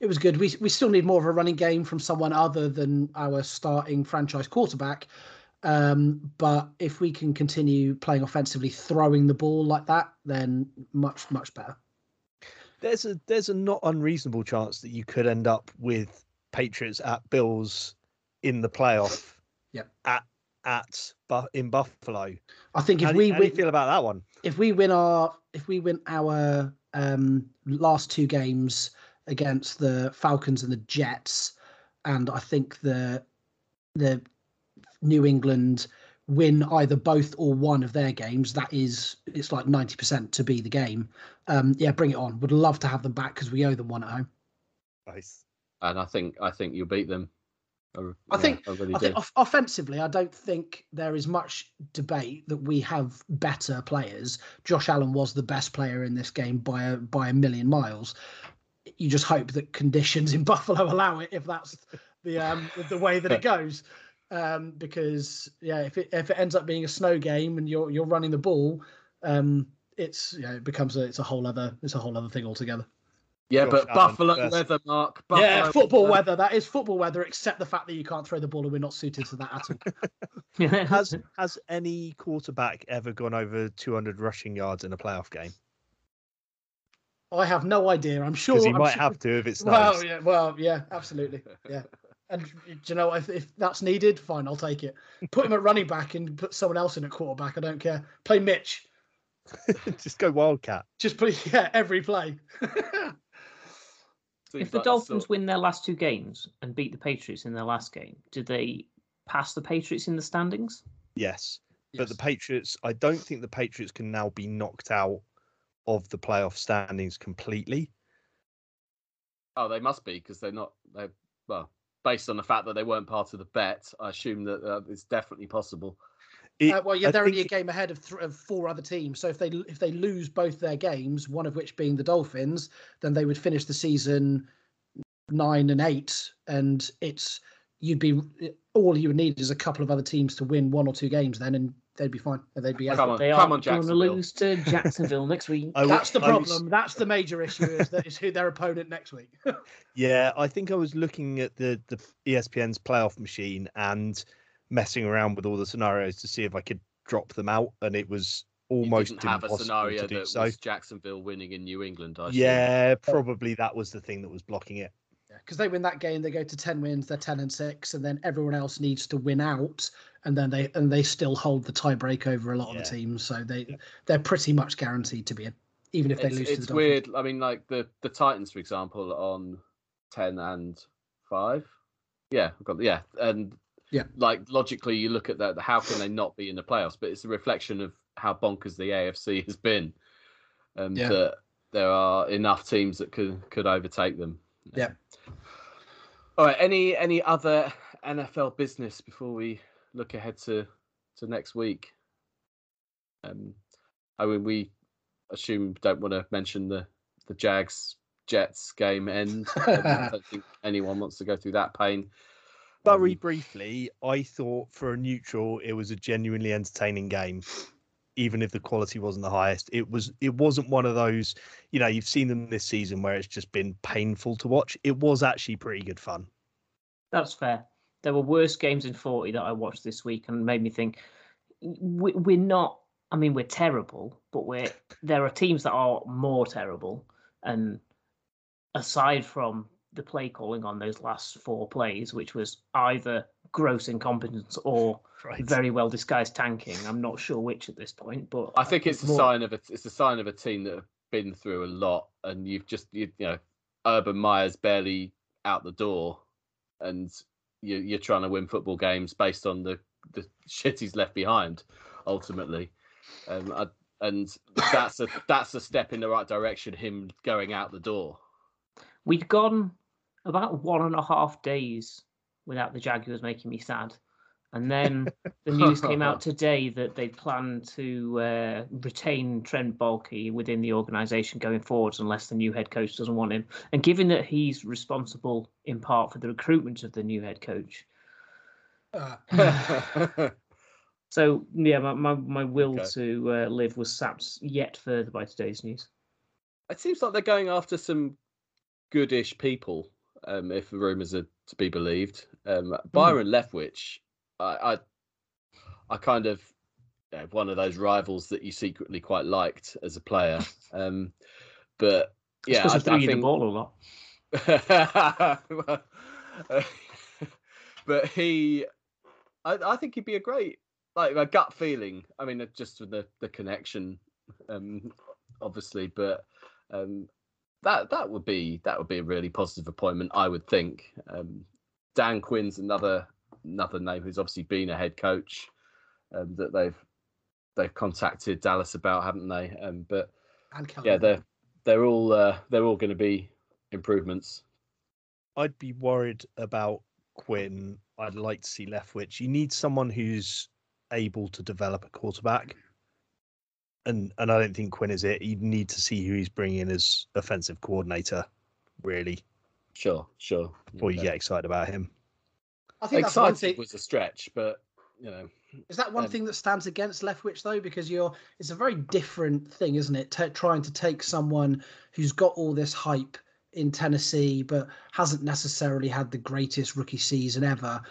Speaker 3: it was good. We we still need more of a running game from someone other than our starting franchise quarterback. Um, but if we can continue playing offensively, throwing the ball like that, then much much better.
Speaker 1: There's a there's a not unreasonable chance that you could end up with Patriots at Bills in the playoff.
Speaker 3: Yep.
Speaker 1: At at Bu- in Buffalo.
Speaker 3: I think if
Speaker 1: how
Speaker 3: we
Speaker 1: how do
Speaker 3: win,
Speaker 1: feel about that one?
Speaker 3: if we win our if we win our um last two games against the Falcons and the Jets, and I think the the New England win either both or one of their games, that is it's like ninety percent to be the game. Um, yeah, bring it on. Would love to have them back because we owe them one at home.
Speaker 1: Nice.
Speaker 2: And I think I think you'll beat them. I,
Speaker 3: I
Speaker 2: yeah,
Speaker 3: think-
Speaker 2: I really
Speaker 3: I think off- offensively, I don't think there is much debate that we have better players. Josh Allen was the best player in this game by a by a million miles. You just hope that conditions in Buffalo allow it if that's the um the way that it goes. Um, because yeah, if it if it ends up being a snow game and you're you're running the ball, um, it's yeah, it becomes a it's a whole other it's a whole other thing altogether.
Speaker 2: yeah,
Speaker 1: Josh
Speaker 2: but
Speaker 1: Allen
Speaker 2: Buffalo
Speaker 1: versus-
Speaker 2: weather, Mark.
Speaker 3: yeah, football weather. That is football weather, except the fact that you can't throw the ball and we're not suited to that at all.
Speaker 1: Has has any quarterback ever gone over 200 rushing yards in a playoff game?
Speaker 3: I have no idea. I'm sure.
Speaker 1: He
Speaker 3: I'm
Speaker 1: might
Speaker 3: sure-
Speaker 1: have to if it snows.
Speaker 3: Well, yeah, well, yeah, absolutely, yeah. And do you know? If, if that's needed, fine, I'll take it. Put him at running back and put someone else in at quarterback. I don't care. Play Mitch.
Speaker 1: Just go wildcat.
Speaker 3: Just play yeah every play.
Speaker 4: If the Dolphins
Speaker 2: sort-
Speaker 4: win their last two games and beat the Patriots in their last game, do they pass the Patriots in the standings?
Speaker 1: Yes. But the Patriots, I don't think the Patriots can now be knocked out of the playoff standings completely.
Speaker 2: Oh, they must be because they're not. They well, based on the fact that they weren't part of the bet, I assume that uh, it's definitely possible.
Speaker 1: It-
Speaker 3: Uh, well, yeah, they're only a game ahead of, th- of four other teams. So if they if they lose both their games, one of which being the Dolphins, then they would finish the season nine and eight, and it's you'd be all you would need is a couple of other teams to win one or two games, then, and they'd be fine. They'd be out.
Speaker 2: Come on,
Speaker 4: They
Speaker 2: come
Speaker 4: are
Speaker 2: on,
Speaker 4: going to
Speaker 2: Jacksonville.
Speaker 4: lose to Jacksonville next week.
Speaker 1: I w-
Speaker 3: That's the
Speaker 1: I was-
Speaker 3: problem. That's the major issue is that is who their opponent next week.
Speaker 1: Yeah, I think I was looking at the the ESPN's playoff machine and messing around with all the scenarios to see if I could drop them out, and it was
Speaker 2: You
Speaker 1: almost
Speaker 2: didn't have a scenario
Speaker 1: to do
Speaker 2: that
Speaker 1: so.
Speaker 2: was Jacksonville winning in New England. I assume.
Speaker 1: Yeah, probably that was the thing that was blocking it.
Speaker 3: Because they win that game, they go to ten wins, they're ten and six, and then everyone else needs to win out, and then they and they still hold the tiebreak over a lot of the teams, so they they're pretty much guaranteed to be in. even if they
Speaker 2: it's,
Speaker 3: lose to
Speaker 2: it's
Speaker 3: the
Speaker 2: weird. I mean, like the the Titans, for example, on ten and five. Yeah, I've got yeah, and
Speaker 3: Yeah.
Speaker 2: like logically, you look at that. How can they not be in the playoffs? But it's a reflection of how bonkers the AFC has been, and
Speaker 3: Yeah.
Speaker 2: that there are enough teams that could could overtake them.
Speaker 3: Yeah.
Speaker 2: All right. Any any other NFL business before we look ahead to to next week? Um, I mean, we assume don't want to mention the the Jags Jets game end. I don't think anyone wants to go through that pain.
Speaker 1: Very
Speaker 2: Um,
Speaker 1: briefly, I thought for a neutral, it was a genuinely entertaining game, even if the quality wasn't the highest. It was. It wasn't one of those, you know, you've seen them this season where it's just been painful to watch. It was actually pretty good fun.
Speaker 4: That's fair. There were worse games in 40 that I watched this week and made me think we- we're not, I mean, we're terrible, but we're there are teams that are more terrible. And aside from the play calling on those last four plays, which was either gross incompetence or
Speaker 1: Right.
Speaker 4: very well disguised tanking, I'm not sure which at this point, but
Speaker 2: I think it's a
Speaker 4: more-
Speaker 2: sign of a it's a sign of a team that have been through a lot, and you've just you, you know, Urban Meyer's barely out the door, and you, you're trying to win football games based on the the shit he's left behind, ultimately, um, I, and that's a that's a step in the right direction. Him going out the door.
Speaker 4: We'd gone about one and a half days without the Jaguars making me sad. And then the news came out today that they plan to uh, retain Trent Baalke within the organisation going forwards unless the new head coach doesn't want him. And given that he's responsible in part for the recruitment of the new head coach, so yeah, my, my, my will
Speaker 2: Okay.
Speaker 4: to uh, live was sapped yet further by today's news.
Speaker 2: it seems like they're going after some goodish people, um, if the rumours are to be believed. Um, Byron Leftwich, I, I, I kind of you know, one of those rivals that you secretly quite liked as a player. Um, but yeah, I,
Speaker 4: I, you the
Speaker 2: think.
Speaker 4: ball a lot.
Speaker 2: Well, uh, but he, I, I think he'd be a great, like a gut feeling. I mean, just with the the connection, um, obviously, but um, that that would be that would be a really positive appointment, I would think. Um, Dan Quinn's another another name who's obviously been a head coach um, that they've they've contacted Dallas about, haven't they? Um, but
Speaker 3: and
Speaker 2: yeah, they're they're all uh, they're all going to be improvements.
Speaker 1: I'd be worried about Quinn. I'd like to see Leftwich. You need someone who's able to develop a quarterback, and and I don't think Quinn is it. You need to see who he's bringing in as offensive coordinator, really,
Speaker 2: Sure, sure.
Speaker 1: before you
Speaker 2: Okay.
Speaker 1: get excited about him.
Speaker 3: I think that's one
Speaker 2: Excited
Speaker 3: thing.
Speaker 2: was a stretch, but you know,
Speaker 3: Is that one
Speaker 2: um,
Speaker 3: thing that stands against Leftwich though? Because you're, it's a very different thing, isn't it? Ta trying to take someone who's got all this hype in Tennessee, but hasn't necessarily had the greatest rookie season ever,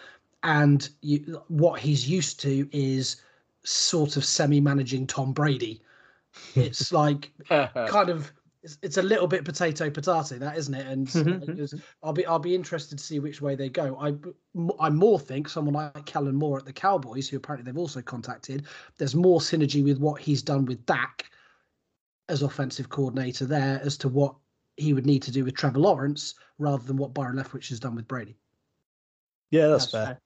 Speaker 3: and you, what he's used to is sort of semi-managing Tom Brady. It's like kind of it's, it's a little bit potato potato that isn't it and i'll be i'll be interested to see which way they go i i more think someone like kellen moore at the cowboys who apparently they've also contacted there's more synergy with what he's done with dak as offensive coordinator there as to what he would need to do with trevor lawrence rather than what byron leftwich has done with brady
Speaker 1: Yeah, that's, fair.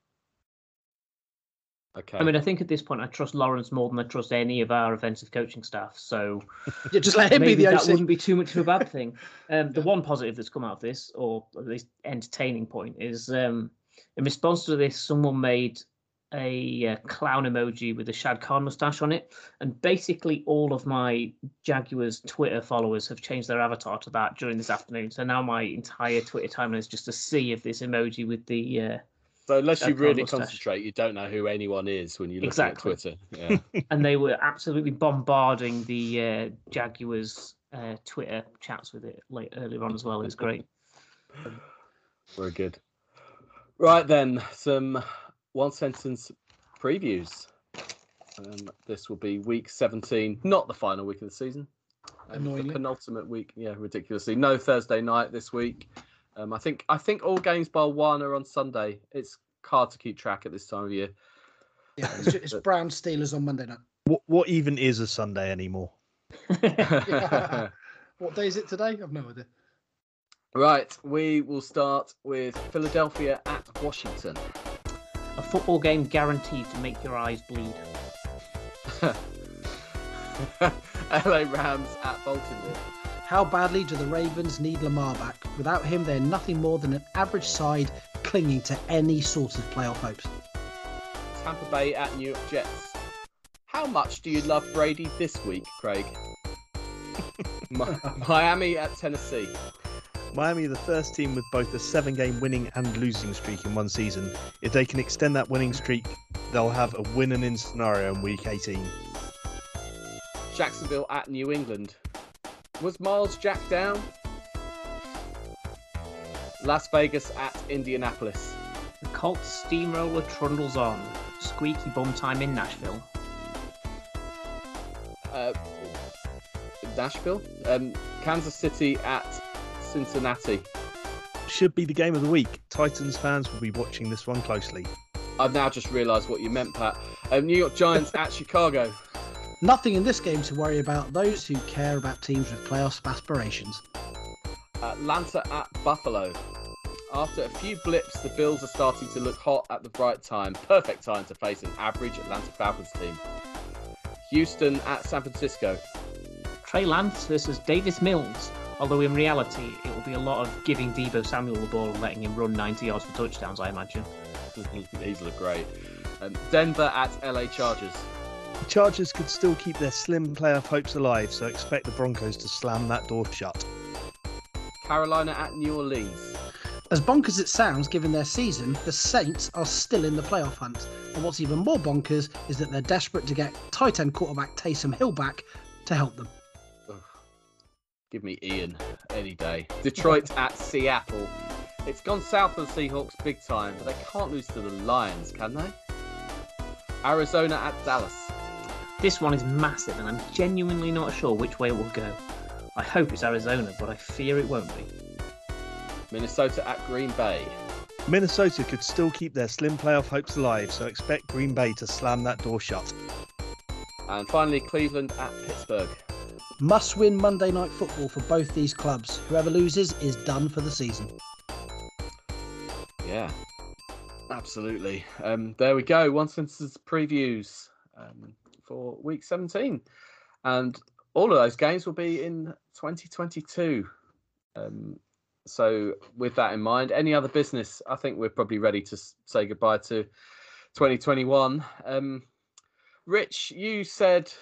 Speaker 2: Okay.
Speaker 4: I mean, I think at this point I trust Lawrence more than I trust any of our offensive coaching staff. So
Speaker 3: yeah, just let him be the
Speaker 4: that
Speaker 3: OC.
Speaker 4: wouldn't be too much of a bad thing. Um, the one positive that's come out of this, or at least entertaining point, is um, in response to this, someone made a uh, clown emoji with a Shad Khan mustache on it, and basically all of my Jaguars Twitter followers have changed their avatar to that during this afternoon. So now my entire Twitter timeline is just a sea of this emoji with the. Uh,
Speaker 2: so unless you really
Speaker 4: mustache.
Speaker 2: concentrate, you don't know who anyone is when you look
Speaker 4: Exactly.
Speaker 2: at Twitter. Yeah.
Speaker 4: and they were absolutely bombarding the uh, Jaguars uh, Twitter chats with it late earlier on as well. It was great.
Speaker 2: Very good. Right then, some one sentence previews. Um, this will be week 17, not the final week of the season. Um, the penultimate week, yeah, ridiculously. No Thursday night this week. Um, I think I think all games bar one are on Sunday. It's hard to keep track at this time of year.
Speaker 3: yeah it's, it's brown steelers on monday night
Speaker 1: What what even is a Sunday anymore?
Speaker 3: What day is it today? I've no idea.
Speaker 2: right, we will start with Philadelphia at Washington.
Speaker 4: A football game guaranteed to make your eyes bleed.
Speaker 2: LA Rams at Baltimore.
Speaker 3: How badly do the Ravens need Lamar back? Without him, they're nothing more than an average side clinging to any sort of playoff hopes.
Speaker 2: Tampa Bay at New York Jets. How much do you love Brady this week, Craig? Miami at Tennessee.
Speaker 1: Miami the first team with both a seven game winning and losing streak in one season. If they can extend that winning streak, they'll have a win and in scenario in week 18.
Speaker 2: Jacksonville at New England. Was Myles Jack down? Las Vegas at Indianapolis.
Speaker 4: The Colts steamroller trundles on. Squeaky bum time in Nashville.
Speaker 2: Uh, Nashville. Um, Kansas City at Cincinnati.
Speaker 1: Should be the game of the week. Titans fans will be watching this one closely.
Speaker 2: I've now just realised what you meant, Pat. Um, New York Giants at Chicago.
Speaker 3: Nothing in this game to worry about those who care about teams with playoff aspirations.
Speaker 2: Atlanta at Buffalo. After a few blips, the Bills are starting to look hot at the right time. Perfect time to face an average Atlanta Falcons team. Houston at San Francisco.
Speaker 4: Trey Lance versus Davis Mills. Although in reality, it will be a lot of giving Deebo Samuel the ball and letting him run 90 yards for touchdowns, I imagine.
Speaker 2: These look great. Um, Denver at LA Chargers.
Speaker 1: The Chargers could still keep their slim playoff hopes alive, so expect the Broncos to slam that door shut.
Speaker 2: Carolina at New Orleans.
Speaker 3: As bonkers as it sounds, given their season, the Saints are still in the playoff hunt. And what's even more bonkers is that they're desperate to get tight end quarterback Taysom Hill back to help them.
Speaker 2: Ugh. Give me Ian any day. Detroit at Seattle. It's gone south for the Seahawks big time, but they can't lose to the Lions, can they? Arizona at Dallas.
Speaker 4: This one is massive, and I'm genuinely not sure which way it will go. I hope it's Arizona, but I fear it won't be.
Speaker 2: Minnesota at Green Bay.
Speaker 1: Minnesota could still keep their slim playoff hopes alive, so expect Green Bay to slam that door shut.
Speaker 2: And finally, Cleveland at Pittsburgh.
Speaker 3: Must win Monday night football for both these clubs. Whoever loses is done for the season.
Speaker 2: Yeah, absolutely. Um, there we go. One sentence previews um, for week 17. And all of those games will be in 2022. Um, so, with that in mind, any other business, I think we're probably ready to say goodbye to 2021. Um, Rich, you said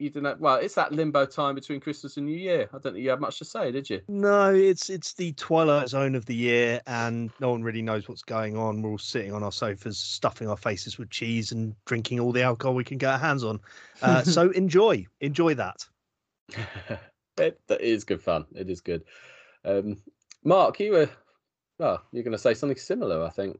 Speaker 2: you didn't. Well, it's that limbo time between Christmas and New Year. I don't think you had much to say, did you?
Speaker 1: No, it's it's the twilight zone of the year, and no one really knows what's going on. We're all sitting on our sofas, stuffing our faces with cheese and drinking all the alcohol we can get our hands on. Uh, so enjoy, enjoy that.
Speaker 2: it, that is good fun. It is good. Um, Mark, you were well. You're going to say something similar, I think.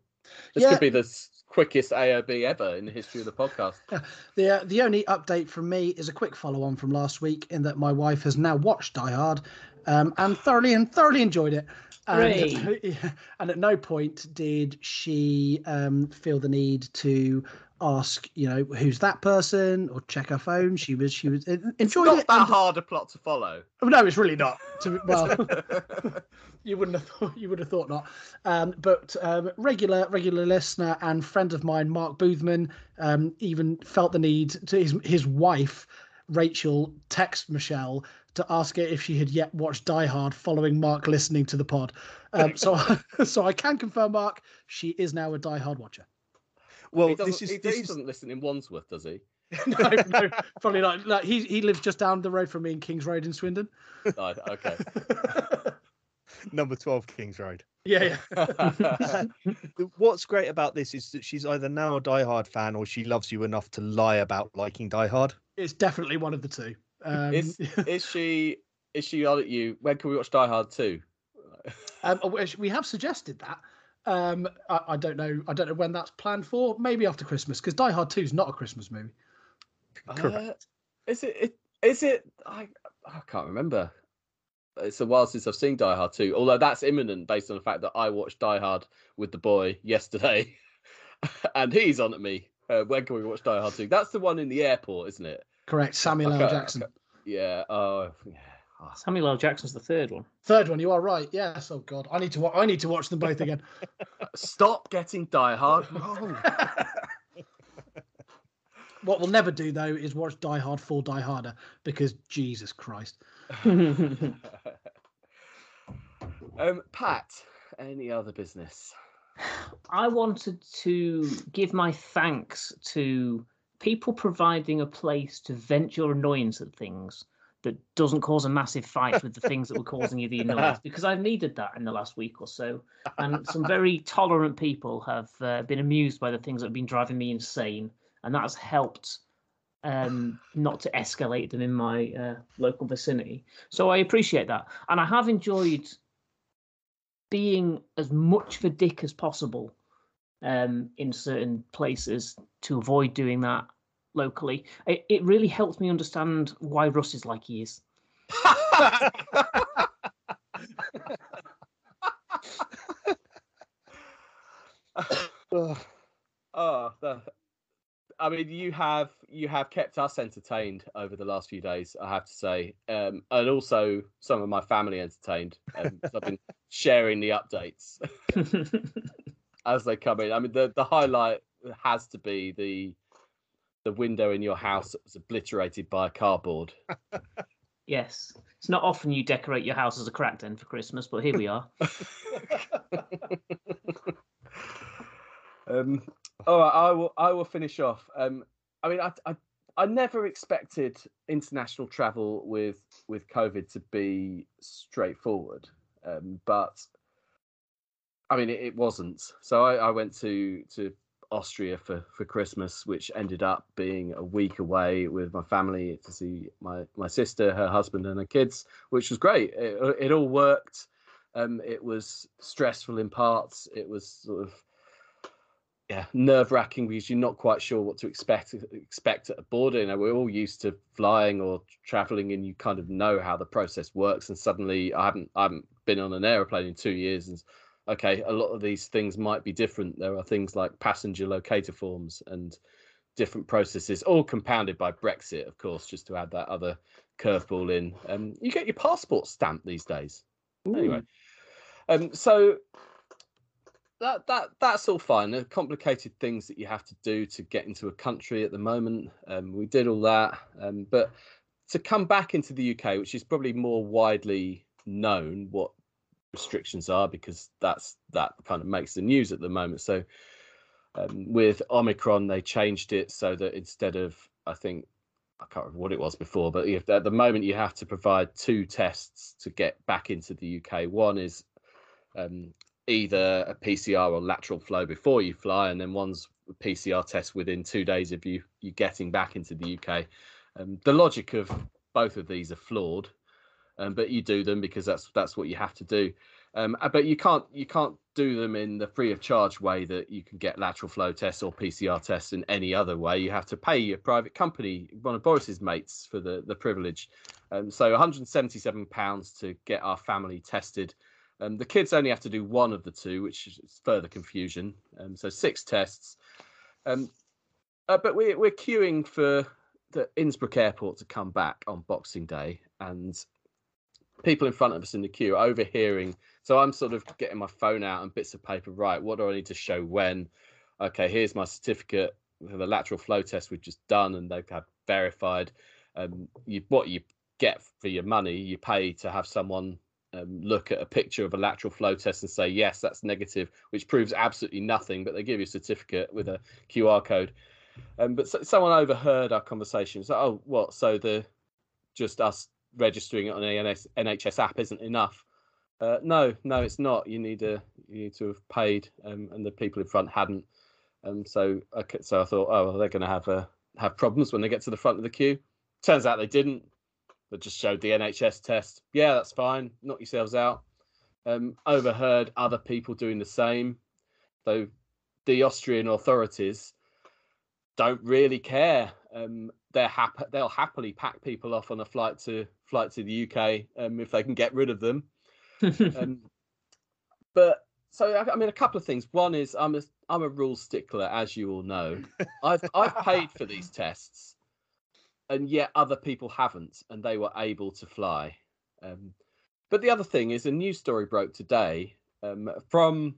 Speaker 2: This
Speaker 3: Yeah.
Speaker 2: could be the quickest AOB ever in the history of the podcast.
Speaker 3: The uh, the only update from me is a quick follow on from last week in that my wife has now watched Die Hard um, and thoroughly and thoroughly enjoyed it. And,
Speaker 4: Hooray.
Speaker 3: and at no point did she um, feel the need to ask, you know, who's that person or check her phone. She was she was enjoying. enjoyed
Speaker 2: Not
Speaker 3: it.
Speaker 2: that
Speaker 3: and-
Speaker 2: hard a plot to follow.
Speaker 3: No, it's really not. To, well, you wouldn't have thought you would have thought not. Um, but um, regular regular listener and friend of mine, Mark Boothman, um, even felt the need to his his wife, Rachel, text Michelle to ask her if she had yet watched Die Hard following Mark listening to the pod. Um, so so I can confirm, Mark, she is now a Die Hard watcher.
Speaker 1: Well,
Speaker 2: he, doesn't,
Speaker 1: this is
Speaker 2: he,
Speaker 1: this
Speaker 2: he
Speaker 1: is
Speaker 2: doesn't listen in Wandsworth, does he?
Speaker 3: no, no, probably not. Like, he he lives just down the road from me in Kings Road in Swindon.
Speaker 2: Oh, okay.
Speaker 1: number twelve Kings Road.
Speaker 3: yeah, yeah.
Speaker 1: What's great about this is that she's either now a Die Hard fan or she loves you enough to lie about liking Die Hard.
Speaker 3: It's definitely one of the two. Um,
Speaker 2: is is she is she on at you? When can we watch Die Hard two?
Speaker 3: um, we have suggested that. Um, I, I don't know. I don't know when that's planned for. Maybe after Christmas, because Die Hard Two is not a Christmas movie.
Speaker 1: Correct.
Speaker 2: Uh, is it, it? Is it? I I can't remember. It's a while since I've seen Die Hard 2, although that's imminent based on the fact that I watched Die Hard with the boy yesterday, and he's on at me. Uh, when can we watch Die Hard 2? That's the one in the airport, isn't it?
Speaker 3: Correct. Samuel L. Jackson.
Speaker 2: Yeah. Oh, yeah. Oh,
Speaker 4: Samuel L. Jackson's the third one.
Speaker 3: Third one, you are right. Yes. Oh God, I need to. wa- I need to watch them both again.
Speaker 2: Stop getting Die Hard wrong.
Speaker 3: what we'll never do though is watch Die Hard for Die Harder because Jesus Christ.
Speaker 2: um, Pat, any other business?
Speaker 4: I wanted to give my thanks to people providing a place to vent your annoyance at things that doesn't cause a massive fight with the things that were causing you the annoyance because I've needed that in the last week or so. And some very tolerant people have uh, been amused by the things that have been driving me insane, and that has helped um, not to escalate them in my uh, local vicinity. So I appreciate that. And I have enjoyed being as much of a dick as possible um, in certain places to avoid doing that locally. It, it really helps me understand why Russ is like he is.
Speaker 2: Oh, the, I mean, you have you have kept us entertained over the last few days. I have to say, um, and also some of my family entertained. Um, I've been sharing the updates as they come in. I mean, the the highlight has to be the the window in your house that was obliterated by a cardboard.
Speaker 4: yes. It's not often you decorate your house as a crack den for Christmas, but here we are.
Speaker 2: um, all right, I will. I will finish off. Um, I mean, I, I, I never expected international travel with with COVID to be straightforward, um, but I mean, it, it wasn't. So I, I went to to Austria for for Christmas, which ended up being a week away with my family to see my my sister, her husband, and her kids, which was great. It, it all worked. Um, it was stressful in parts. It was sort of yeah, nerve wracking because you're not quite sure what to expect expect at a border. You know, we're all used to flying or traveling, and you kind of know how the process works. And suddenly, I haven't I haven't been on an aeroplane in two years, and okay, a lot of these things might be different. There are things like passenger locator forms and different processes, all compounded by Brexit, of course, just to add that other curveball in. Um, you get your passport stamped these days. Anyway, um, so that that that's all fine. The complicated things that you have to do to get into a country at the moment. Um, we did all that, um, but to come back into the UK, which is probably more widely known what restrictions are, because that's that kind of makes the news at the moment. So um, with Omicron, they changed it so that instead of I think I can't remember what it was before, but if at the moment you have to provide two tests to get back into the UK. One is um, either a PCR or lateral flow before you fly, and then one's a PCR test within two days of you you getting back into the UK. Um, the logic of both of these are flawed, um, but you do them because that's that's what you have to do. Um, uh, but you can't you can't do them in the free of charge way that you can get lateral flow tests or PCR tests in any other way. You have to pay a private company, one of Boris's mates, for the the privilege. Um, so 177 pounds to get our family tested. Um, the kids only have to do one of the two, which is further confusion. Um, so six tests. Um, uh, but we're we're queuing for the Innsbruck airport to come back on Boxing Day, and people in front of us in the queue overhearing. So I'm sort of getting my phone out and bits of paper. Right, what do I need to show when? Okay, here's my certificate the lateral flow test we've just done, and they've had verified. Um, you what you get for your money, you pay to have someone um, look at a picture of a lateral flow test and say yes that's negative which proves absolutely nothing but they give you a certificate with a qr code um, but so, someone overheard our conversation so oh what so the just us registering it on the nhs app isn't enough uh, no no it's not you need a you need to have paid um, and the people in front hadn't um, so okay, so i thought oh well, they're going to have uh, have problems when they get to the front of the queue turns out they didn't They just showed the NHS test. Yeah, that's fine. Knock yourselves out. Um, overheard other people doing the same. Though the Austrian authorities don't really care. Um, they're happy. They'll happily pack people off on a flight to flight to the UK um, if they can get rid of them. um, but so I, I mean, a couple of things. One is I'm a I'm a rule stickler, as you all know. I've I've paid for these tests. and yet other people haven't, and they were able to fly. Um, but the other thing is, a news story broke today um, from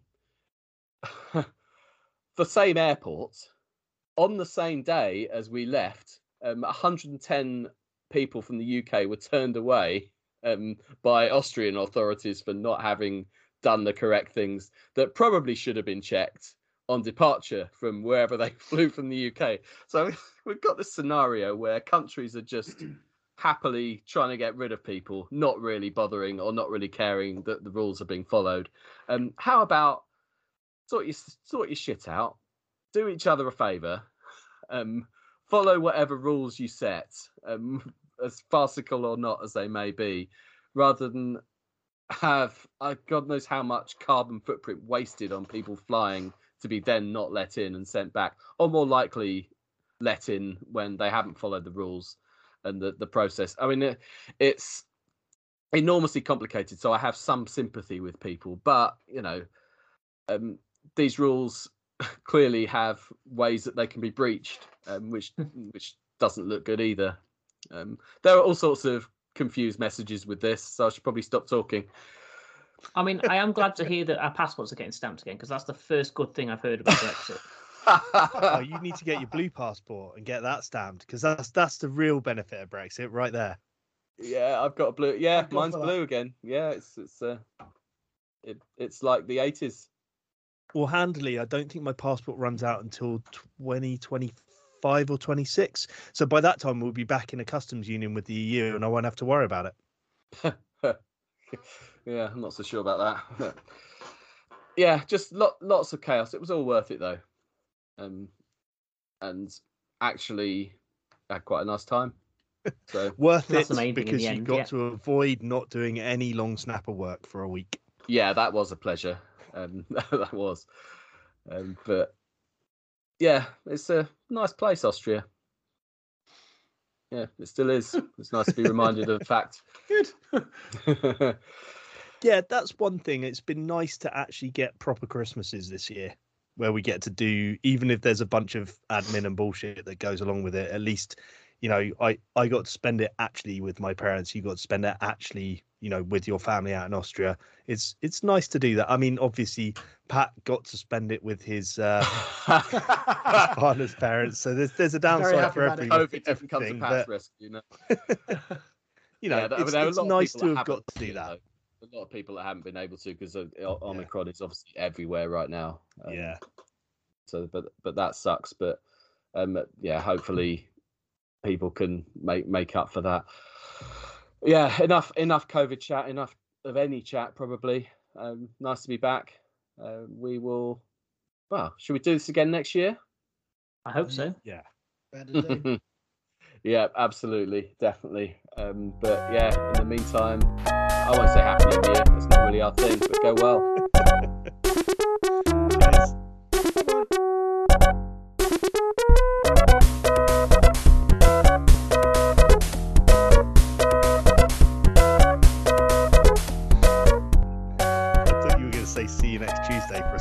Speaker 2: the same airport on the same day as we left. Um, 110 people from the UK were turned away um, by Austrian authorities for not having done the correct things that probably should have been checked on departure from wherever they flew from the UK. So we've got this scenario where countries are just happily trying to get rid of people, not really bothering or not really caring that the rules are being followed. Um, how about sort your sort your shit out, do each other a favour, um, follow whatever rules you set, um, as farcical or not as they may be, rather than have uh, God knows how much carbon footprint wasted on people flying to be then not let in and sent back, or more likely let in when they haven't followed the rules and the, the process. I mean, it, it's enormously complicated, so I have some sympathy with people, but you know, um, these rules clearly have ways that they can be breached, um, which which doesn't look good either. Um, there are all sorts of confused messages with this, so I should probably stop talking.
Speaker 4: I mean, I am glad to hear that our passports are getting stamped again because that's the first good thing I've heard about Brexit.
Speaker 1: oh, you need to get your blue passport and get that stamped because that's that's the real benefit of Brexit right there.
Speaker 2: Yeah, I've got a blue. Yeah,
Speaker 3: Thank God
Speaker 2: mine's
Speaker 3: for that.
Speaker 2: blue again. Yeah, it's it's uh, it it's like the eighties.
Speaker 1: Well, handily, I don't think my passport runs out until 2025 or 26. So by that time, we'll be back in a customs union with the EU and I won't have to worry about it.
Speaker 2: yeah, I'm not so sure about that. yeah, just lot, lots of chaos. It was all worth it though, um, and actually had quite a nice time. So
Speaker 1: Worth it
Speaker 4: the main thing in
Speaker 1: because you
Speaker 4: end,
Speaker 1: got
Speaker 4: yeah.
Speaker 1: to avoid not doing any long snapper work for a week.
Speaker 2: yeah, that was a pleasure. Um, that was, um, but yeah, it's a nice place, Austria. Yeah, it still is. It's nice to be reminded of the fact.
Speaker 3: Good.
Speaker 1: Yeah, that's one thing. It's been nice to actually get proper Christmases this year where we get to do, even if there's a bunch of admin and bullshit that goes along with it, at least, you know, I, I got to spend it actually with my parents. You got to spend it actually, you know, with your family out in Austria. It's it's nice to do that. I mean, obviously, Pat got to spend it with his uh, partner's parents. So there's there's a downside for
Speaker 3: about it.
Speaker 1: every,
Speaker 2: COVID didn't to
Speaker 1: everything,
Speaker 2: Pat's
Speaker 1: but,
Speaker 2: rescue. No.
Speaker 1: you know,
Speaker 2: Yeah, there-
Speaker 1: it's,
Speaker 2: there are
Speaker 1: it's nice to have got to do that.
Speaker 2: though. A lot of people that haven't been able to because Omicron is obviously everywhere right now. Um,
Speaker 1: Yeah.
Speaker 2: So, but but that sucks. But um, yeah, hopefully people can make make up for that. Yeah, enough enough COVID chat. Enough of any chat. Probably. Um, nice to be back. Uh, we will. Well, should we do this again next year?
Speaker 4: I hope so.
Speaker 1: Yeah.
Speaker 2: Yeah, absolutely, definitely. Um, but yeah, in the meantime, I won't say happy new year. It's not really our thing, but go well.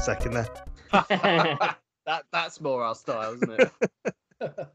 Speaker 1: Second there.
Speaker 2: that that's more our style, isn't it?